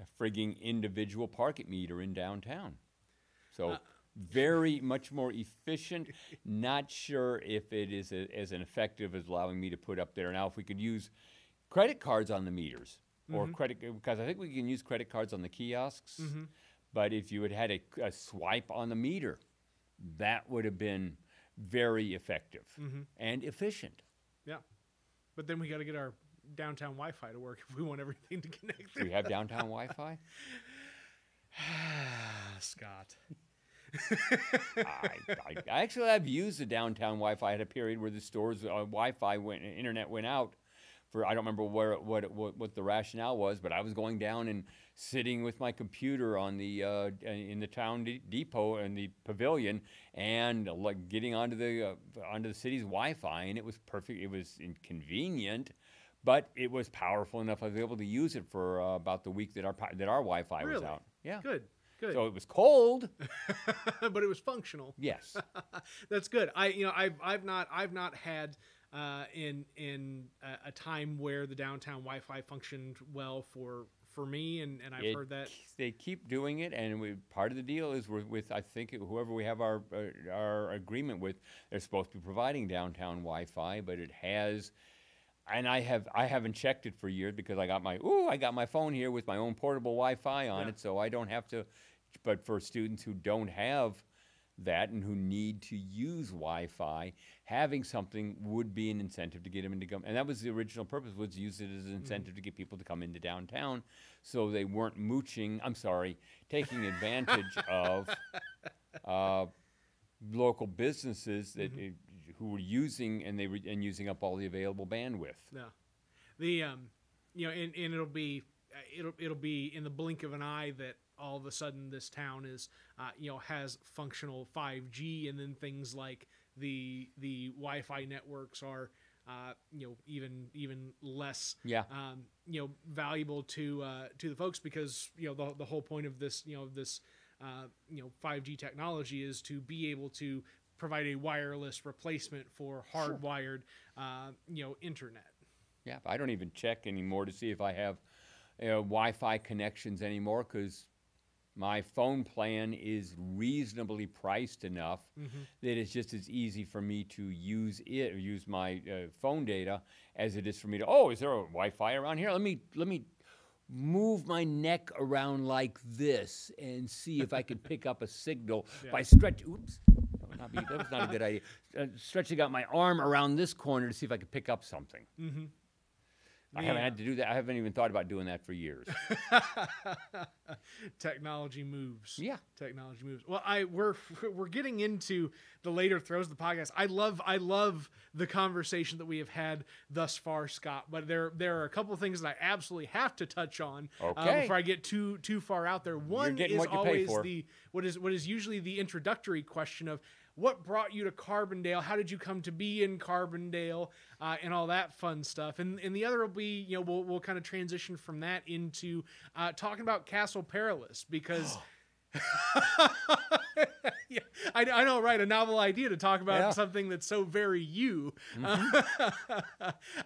uh, frigging individual parking meter in downtown. So uh, very much more efficient. Not sure if it is a, as an effective as allowing me to put up there. Now, if we could use credit cards on the meters or mm-hmm. credit, because I think we can use credit cards on the kiosks. Mm-hmm. But if you had had a, a swipe on the meter, that would have been very effective and efficient. Yeah. But then we got to get our downtown Wi-Fi to work if we want everything to connect. Do we have downtown Wi-Fi? Scott. I, I, actually have used the downtown Wi-Fi. at a period where the store's uh, Wi-Fi went, internet went out. For I don't remember where it- what, it- what what the rationale was, but I was going down and sitting with my computer on the uh, in the town de- depot and the pavilion, and like getting onto the uh, onto the city's Wi-Fi, and it was perfect. It was inconvenient, but it was powerful enough. I was able to use it for uh, about the week that our that our Wi-Fi was Really? out. Yeah. Good. Good. So it was cold. but it was functional. Yes. That's good. I you know I've I've not I've not had uh, in in a, a time where the downtown Wi-Fi functioned well for for me, and and I've It heard that. they keep doing it, and we, part of the deal is we're with I think whoever we have our uh, our agreement with, they're supposed to be providing downtown Wi-Fi, but it has. And I have I haven't checked it for years because I got my ooh I got my phone here with my own portable Wi-Fi on Yeah. it, so I don't have to. But for students who don't have that and who need to use Wi-Fi, having something would be an incentive to get them into come. And that was the original purpose was to use it as an incentive to get people to come into downtown, so they weren't mooching. I'm sorry, taking advantage of uh, local businesses that uh, who were using and they were and using up all the available bandwidth. No, the um, you know, and, and it'll be uh, it'll it'll be in the blink of an eye that all of a sudden this town is uh, you know has functional 5G, and then things like the the Wi-Fi networks are uh, you know even even less Yeah. um, you know valuable to uh, to the folks because you know the, the whole point of this you know this uh, you know 5G technology is to be able to provide a wireless replacement for hardwired uh, you know internet. Yeah, I don't even check anymore to see if I have uh, Wi-Fi connections anymore because my phone plan is reasonably priced enough that it's just as easy for me to use it, or use my uh, phone data, as it is for me to. Oh, is there a Wi-Fi around here? Let me let me move my neck around like this and see if I can pick up a signal by stretch. Oops. That not be- that was not a good idea. Uh, stretching out my arm around this corner to see if I could pick up something. I haven't had to do that. I haven't even thought about doing that for years. Technology moves. Yeah. Technology moves. Well, I we're we're getting into the later throws of the podcast. I love I love the conversation that we have had thus far, Scott. But there there are a couple of things that I absolutely have to touch on uh, before I get too too far out there. One is what you pay always the what is what is usually the introductory question of what brought you to Carbondale? How did you come to be in Carbondale? Uh, and all that fun stuff. And and the other will be, you know, we'll we'll kind of transition from that into uh, talking about Castle Perilous because. yeah, I, I know, right? A novel idea to talk about Yeah. something that's so very you,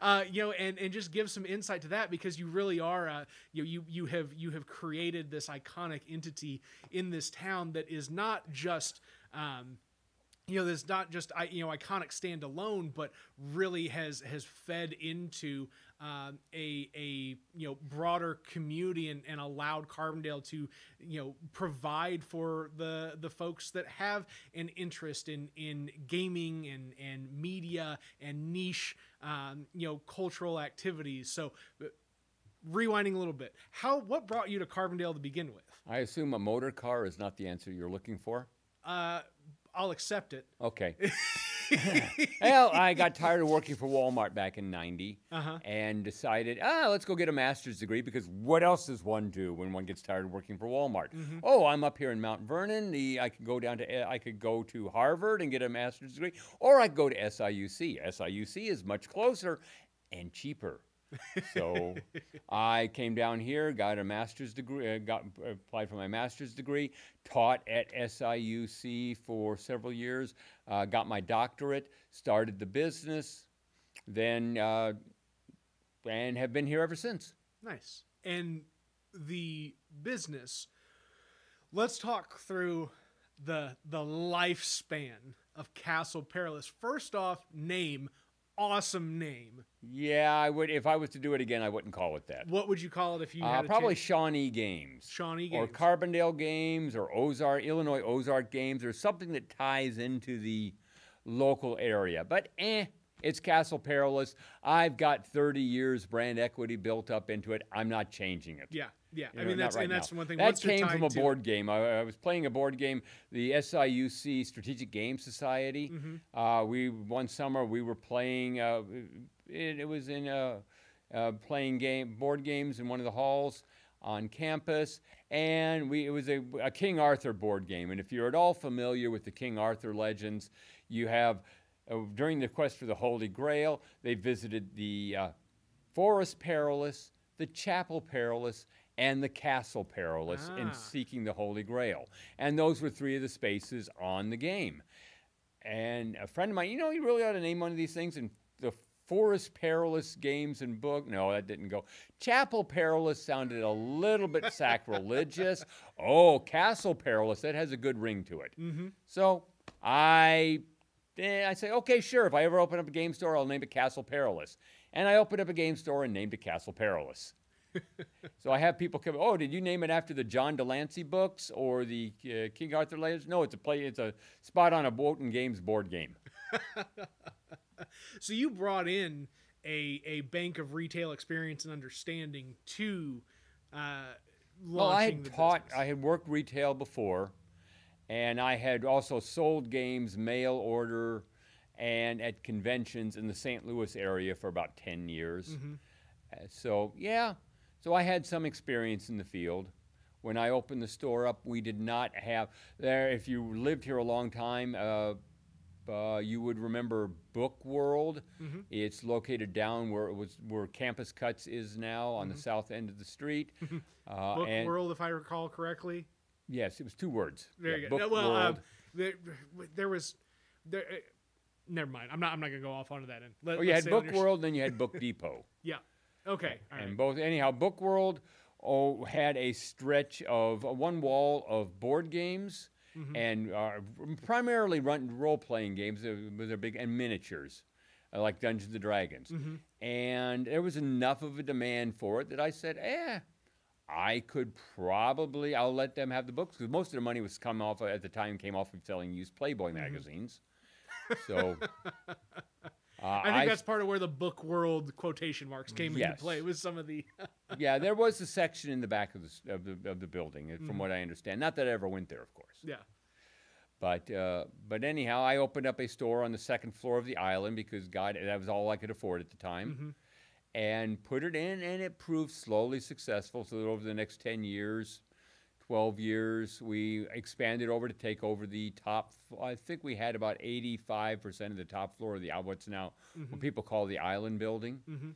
uh, you know, and, and just give some insight to that because you really are, uh, you know, you you have you have created this iconic entity in this town that is not just. Um, you know, there's not just I- you know iconic standalone, but really has has fed into um, a a you know broader community and, and allowed Carbondale to you know provide for the the folks that have an interest in in gaming and and media and niche um, you know cultural activities. So. uh, Rewinding a little bit, how what brought you to Carbondale to begin with? I assume a motor car is not the answer you're looking for. Uh, I'll accept it. Okay. well, I got tired of working for Walmart back in '90 Uh-huh. and decided, ah, let's go get a master's degree because what else does one do when one gets tired of working for Walmart? Oh, I'm up here in Mount Vernon. The I could go down to I could go to Harvard and get a master's degree, or I could go to SIUC. SIUC is much closer and cheaper. So I came down here, got a master's degree, uh, got applied for my master's degree, taught at SIUC for several years, uh, got my doctorate, started the business, then uh, and have been here ever since. Nice. And the business, let's talk through the the lifespan of Castle Perilous. First off, name, awesome name. Yeah, I would. If I was to do it again, I wouldn't call it that. What would you call it if you Uh, probably? Shawnee Games. Shawnee or Carbondale Games or Ozark, Illinois Ozark Games, or something that ties into the local area. But eh, it's Castle Perilous. I've got 30 years brand equity built up into it. I'm not changing it. yeah, yeah. You I mean that's right and that's one thing. That Once came from a to board game. I, I was playing a board game, the SIUC Strategic Game Society. Mm-hmm. Uh, we one summer we were playing. Uh, it, it was in uh, uh, playing game board games in one of the halls on campus, and we it was a, a King Arthur board game. And if you're at all familiar with the King Arthur legends, you have uh, during the quest for the Holy Grail, they visited the uh, Forest Perilous, the Chapel Perilous, and the Castle Perilous in Ah. seeking the Holy Grail. And those were three of the spaces on the game. And a friend of mine, you know, you really ought to name one of these things. And the Forest Perilous Games and Book, no, that didn't go. Chapel Perilous sounded a little bit sacrilegious. Oh, Castle Perilous, that has a good ring to it. Mm-hmm. So I, eh, I say, okay, sure. If I ever open up a game store, I'll name it Castle Perilous. And I opened up a game store and named it Castle Perilous. So I have people come. Oh, did you name it after the John DeChancie books or the uh, King Arthur Legends? No, it's a play. It's a spot on a Wotan Games board game. So you brought in a a bank of retail experience and understanding to uh, Well, I had taught. business. I had worked retail before, and I had also sold games mail order and at conventions in the St. Louis area for about ten years. Mhm. Uh, so yeah, so I had some experience in the field. When I opened the store up, we did not have there. If you lived here a long time, uh, uh, you would remember Book World. Mhm. It's located down where it was where Campus Cuts is now on the south end of the street. Uh, Book World, if I recall correctly. yes, it was two words. There Yeah, you go. Book well, World. um, there, there was there. Uh, never mind. I'm not. I'm not gonna go off onto that end. Let, oh, you had Book World, then you had Book Depot. Yeah. Okay. All right. And both, anyhow, Book World oh, had a stretch of uh, one wall of board games Mhm. and uh, primarily run role playing games uh, with their big and miniatures, uh, like Dungeons and Dragons. Mhm. And there was enough of a demand for it that I said, eh. I could probably I'll let them have the books because most of the money was come off at the time came off of selling used Playboy Mm-hmm. magazines. So uh, I think that's part of where the Book World quotation marks came into play with some of the. yeah, there was a section in the back of the of the, of the building, uh, Mm-hmm. from what I understand. Not that I ever went there, of course. yeah. But uh, but anyhow, I opened up a store on the second floor of the island because God, that was all I could afford at the time, Mhm. and put it in, and it proved slowly successful. So that over the next ten years, twelve years, we expanded over to take over the top. I think we had about eighty-five percent of the top floor of the what's now what people call the island building. Mhm.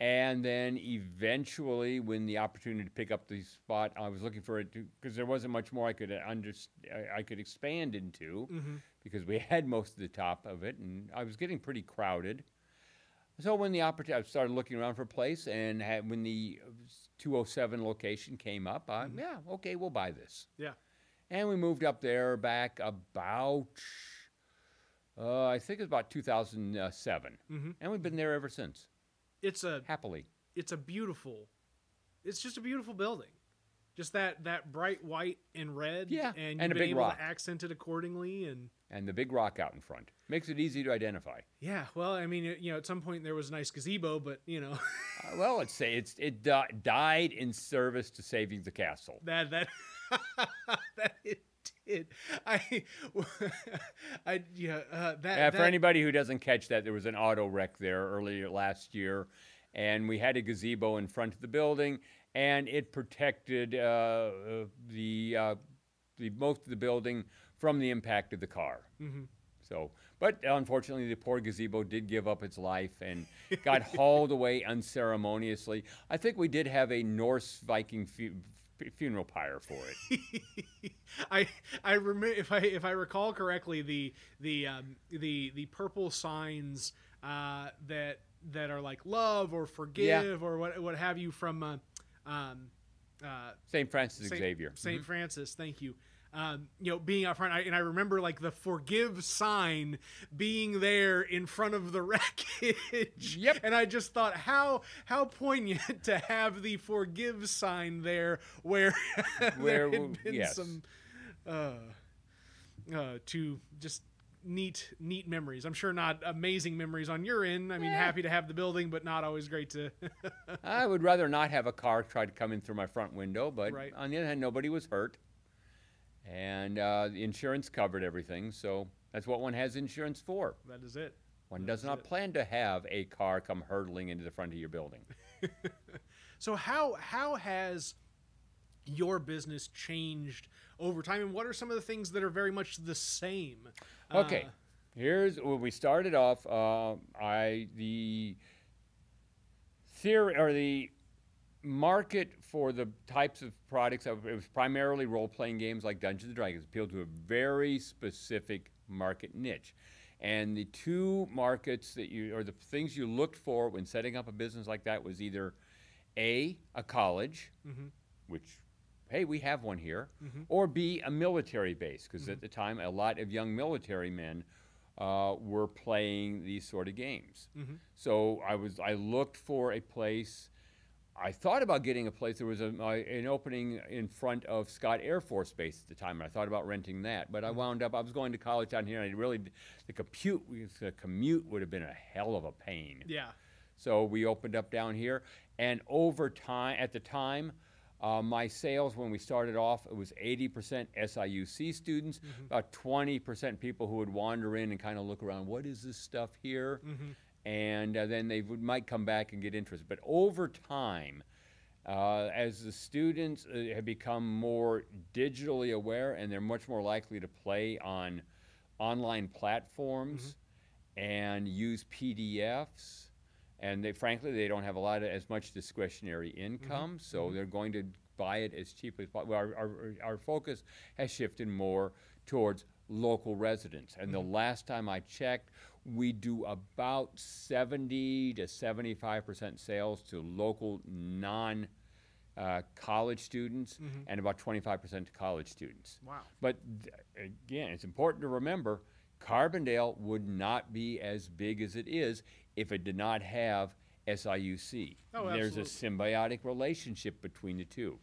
And then eventually, when the opportunity to pick up the spot, I was looking for it because there wasn't much more I could uh, under, I- could expand into Mhm. because we had most of the top of it, and I was getting pretty crowded. So when the opportunity, I started looking around for a place, and had, when the uh, 207 location came up, I, yeah, okay, we'll buy this. Yeah. And we moved up there back about, uh, I think it was about 2007, Mhm. and we've been there ever since, It's a happily. it's a beautiful it's just a beautiful building just that that bright white and red Yeah, and you've and a big able rock. to accent it accordingly and and the big rock out in front makes it easy to identify. yeah well i mean you know at some point there was a nice gazebo but you know Uh, well, let's say it's it di- died in service to saving the castle. that that that it did i i yeah uh, that, Uh, for that- anybody who doesn't catch that, there was an auto wreck there earlier last year, and we had a gazebo in front of the building, and it protected uh, uh, the uh, the most of the building from the impact of the car. Mhm. So, but unfortunately, the poor gazebo did give up its life and got hauled away unceremoniously. I think we did have a Norse Viking fu- funeral pyre for it. I I remember if I if I recall correctly the the um, the the purple signs uh, that that are like love or forgive or what what have you from uh, um, uh, St. Francis Saint, Xavier. Saint Francis. Thank you. Um, you know, being out front. I, and I remember like the forgive sign being there in front of the wreckage. Yep. And I just thought how how poignant to have the forgive sign there where there Where had been yes. some uh, uh, to just neat neat memories. I'm sure not amazing memories on your end. I mean, Yeah. happy to have the building, but not always great to. I would rather not have a car try to come in through my front window, but Right. on the other hand, nobody was hurt. And uh, the insurance covered everything, so that's what one has insurance for. that is it. One does not it. plan to have a car come hurtling into the front of your building. So how how has your business changed over time, and what are some of the things that are very much the same? Okay, Uh, here's when we started off. Uh, I the theory or the market for the types of products it was primarily role playing games like Dungeons and Dragons appealed to a very specific market niche. And the two markets that you or the things you looked for when setting up a business like that was either a a college, Mhm. which hey we have one here, Mhm. or b a military base because at the time a lot of young military men uh, were playing these sort of games. Mhm. So I was I looked for a place. I thought about getting a place. There was a, my- an opening in front of Scott Air Force Base at the time, and I thought about renting that. But I wound up. I was going to college down here, and I really the compute the commute would have been a hell of a pain. yeah. So we opened up down here, and over time, at the time, uh, my sales when we started off, it was 80% SIUC students, about 20% people who would wander in and kind of look around. What is this stuff here? Mhm. And uh, then they would, might come back and get interested. But over time, uh, as the students uh, have become more digitally aware and they're much more likely to play on online platforms and use PDFs, and they frankly they don't have a lot of as much discretionary income, so they're going to buy it as cheaply as possible. Our, our, our focus has shifted more towards local residents, and the last time I checked, we do about 70 to 75 percent sales to local non. Uh, college students and about 25% to college students. Wow. But th- again, it's important to remember Carbondale would not be as big as it is if it did not have SIUC. Oh, There's a symbiotic relationship between the two.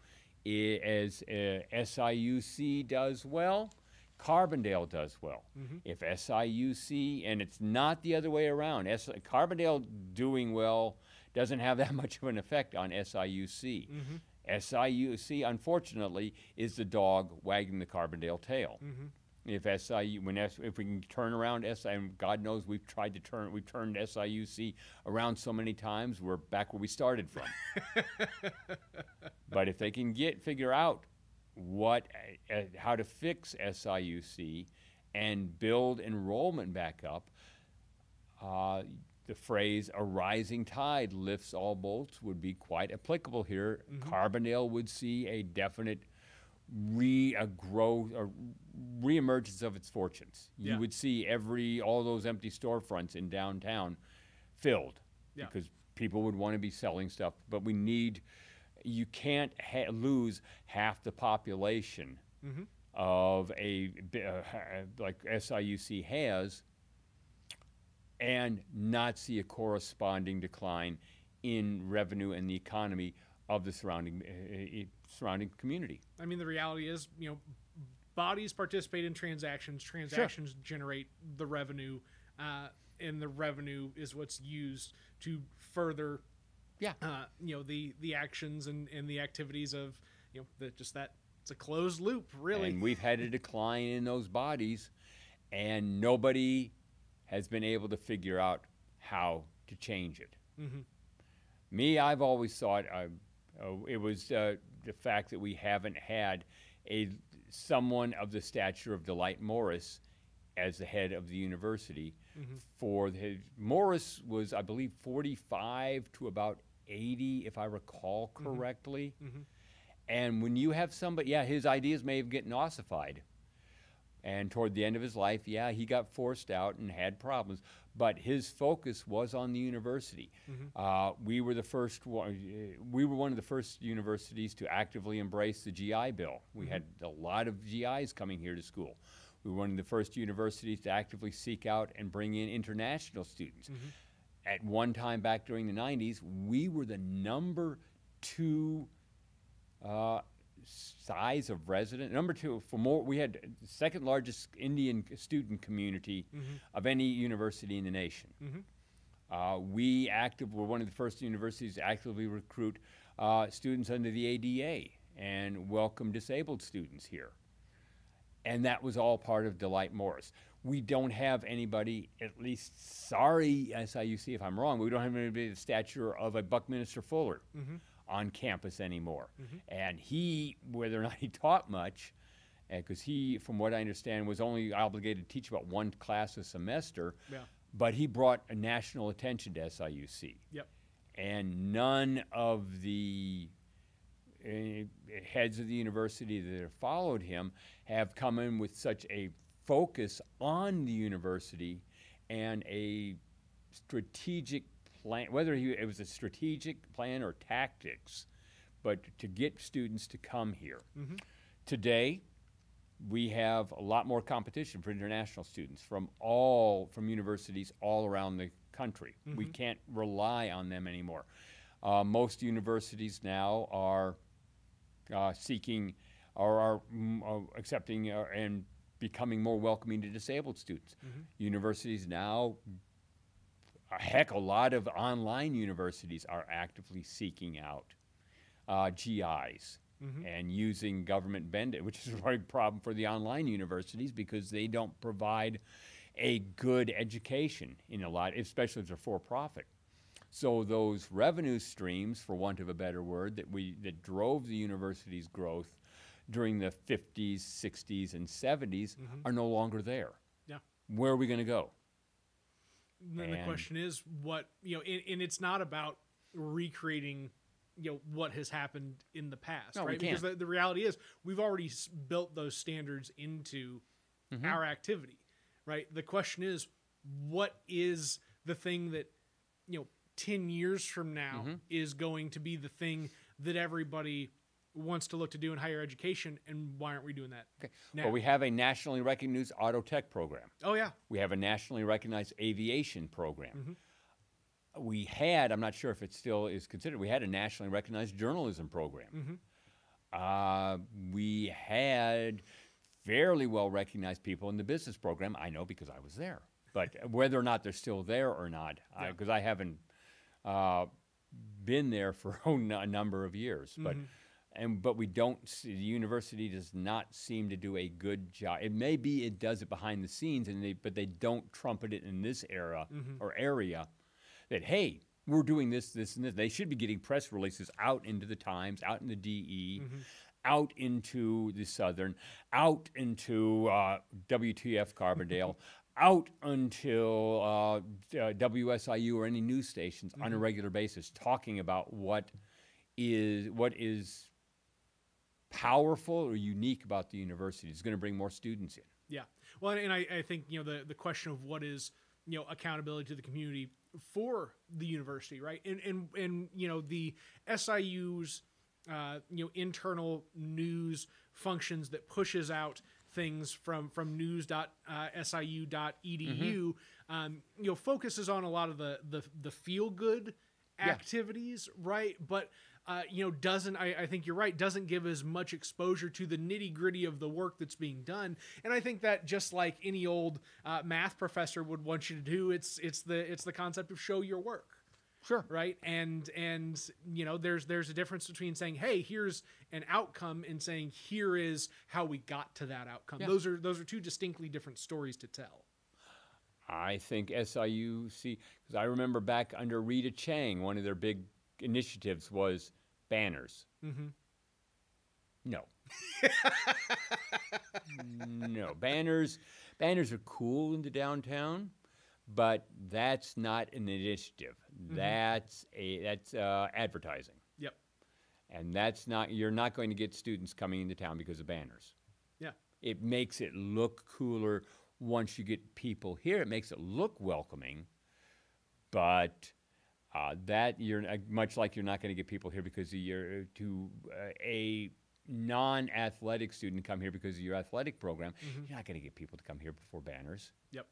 I- as uh, SIUC does well, Carbondale does well. Mm-hmm. If SIUC, and it's not the other way around, S- Carbondale doing well doesn't have that much of an effect on SIUC. Mm-hmm. SIUC, unfortunately, is the dog wagging the Carbondale tail. Mm-hmm. If SIU, when S, if we can turn around SI, and God knows we've tried to turn, we've turned SIUC around so many times, we're back where we started from. but if they can get figure out what, uh, how to fix SIUC and build enrollment back up, uh, the phrase "a rising tide lifts all boats" would be quite applicable here. Carbondale would see a definite re a growth or reemergence of its fortunes. Yeah. You would see every all those empty storefronts in downtown filled Yeah. because people would want to be selling stuff. But we need you can't ha- lose half the population Mhm. of a uh, like SIUC has and not see a corresponding decline in revenue and the economy of the surrounding uh, uh, surrounding community. I mean, the reality is, you know, bodies participate in transactions. Transactions generate the revenue, uh, and the revenue is what's used to further, Yeah. uh, you know, the the actions and, and the activities of, you know, the, just that it's a closed loop, really. And we've had a decline in those bodies, and nobody has been able to figure out how to change it. Mhm. Me, I've always thought uh, uh, it was uh, the fact that we haven't had a someone of the stature of Delyte Morris as the head of the university. For the, Morris was, I believe, 45 to about 80, if I recall mm-hmm. correctly. Mhm. And when you have somebody, yeah, his ideas may have gotten ossified, And toward the end of his life, yeah, he got forced out and had problems, but his focus was on the university. Mm-hmm. Uh, we were the first one, uh, we were one of the first universities to actively embrace the GI Bill. We mm-hmm. had a lot of GIs coming here to school. We were one of the first universities to actively seek out and bring in international students. At one time back during the 90s, we were the number two uh, size of resident. Number two, for more, we had the second largest Indian student community of any university in the nation. Uh, we active were one of the first universities to actively recruit uh, students under the ADA and welcome disabled students here. And that was all part of Delyte Morris. We don't have anybody, at least, sorry, SIUC if I'm wrong, we don't have anybody the stature of a Buckminster Fuller mm-hmm. on campus anymore. Mm-hmm. And he, whether or not he taught much, uh, because he, from what I understand, was only obligated to teach about one class a semester, Yeah. but he brought a national attention to SIUC Yep. and none of the uh, heads of the university that have followed him have come in with such a focus on the university and a strategic plan, whether he, it was a strategic plan or tactics, but to get students to come here. Today, we have a lot more competition for international students from all from universities all around the country. We can't rely on them anymore. Uh, most universities now are uh, seeking or are mm, uh, accepting uh, and becoming more welcoming to disabled students. Universities now, a heck, a lot of online universities are actively seeking out uh, GIs and using government bending, which is a big problem for the online universities because they don't provide a good education in a lot, especially if they're for profit. So those revenue streams, for want of a better word, that we that drove the university's growth during the 50s, 60s, and 70s are no longer there. Yeah. Where are we going to go? And then the question is what you know, and, and it's not about recreating you know what has happened in the past, No, right? Because the, the reality is we've already s- built those standards into Mm-hmm. our activity, right? The question is what is the thing that you know 10 years from now Mm-hmm. is going to be the thing that everybody wants to look to do in higher education and why aren't we doing that Okay. now? Well, we have a nationally recognized auto tech program. oh yeah We have a nationally recognized aviation program. Mm-hmm. We had, I'm not sure if it still is considered, we had a nationally recognized journalism program. Mm-hmm. Uh, we had fairly well recognized people in the business program. I know because I was there. But whether or not they're still there or not, Yeah. because I haven't uh, been there for a number of years. But Mm-hmm. And but we don't. See, the university does not seem to do a good job. It may be it does it behind the scenes, and they but they don't trumpet it in this era Mm-hmm. or area that hey. We're doing this, this, and this. They should be getting press releases out into the Times, out in the DE, out into the Southern, out into uh, WTF Carbondale, out until uh, uh, WSIU or any news stations on a regular basis, talking about what is what is powerful or unique about the university. It's going to bring more students in. Yeah. Well, and I, I think you know the the question of what is you know accountability to the community for the university, right? And and and you know the SIU's uh, you know internal news functions that pushes out things from from news.siu.edu um, you know focuses on a lot of the the, the feel good activities right but uh, you know doesn't I, I think you're right doesn't give as much exposure to the nitty gritty of the work that's being done. And i think that just like any old uh, math professor would want you to do it's it's the it's the concept of show your work. Sure. right? And and you know there's there's a difference between saying hey here's an outcome and saying here is how we got to that outcome. Yeah. those are those are two distinctly different stories to tell. I think SIUC, because I remember back under Rita Cheng, one of their big initiatives was banners. mm-hmm. No. no. Banners banners are cool in the downtown, but that's not an initiative. That's a that's uh, advertising. yep And that's not you're not going to get students coming into town because of banners. yeah It makes it look cooler once you get people here. It makes it look welcoming, but uh, that you're uh, much like you're not going to get people here because you're to uh, a non-athletic student come here because of your athletic program. You're not going to get people to come here before banners. Yep.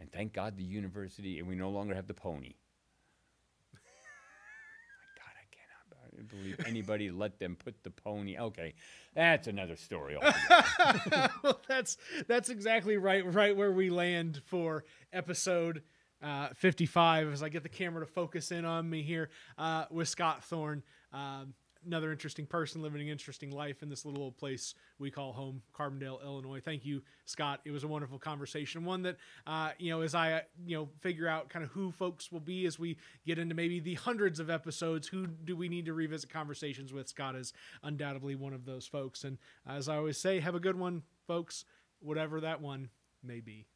And thank God the university, and we no longer have the pony. My God, I cannot believe anybody let them put the pony. Okay, that's another story. well, that's that's exactly right right where we land for episode uh, 55 as I get the camera to focus in on me here uh, with Scott Thorne. Um, another interesting person living an interesting life in this little old place we call home, Carbondale, Illinois. Thank you, Scott. It was a wonderful conversation. One that, uh, you know, as I, you know, figure out kind of who folks will be as we get into maybe the hundreds of episodes, who do we need to revisit conversations with? Scott is undoubtedly one of those folks. And as I always say, have a good one, folks, whatever that one may be.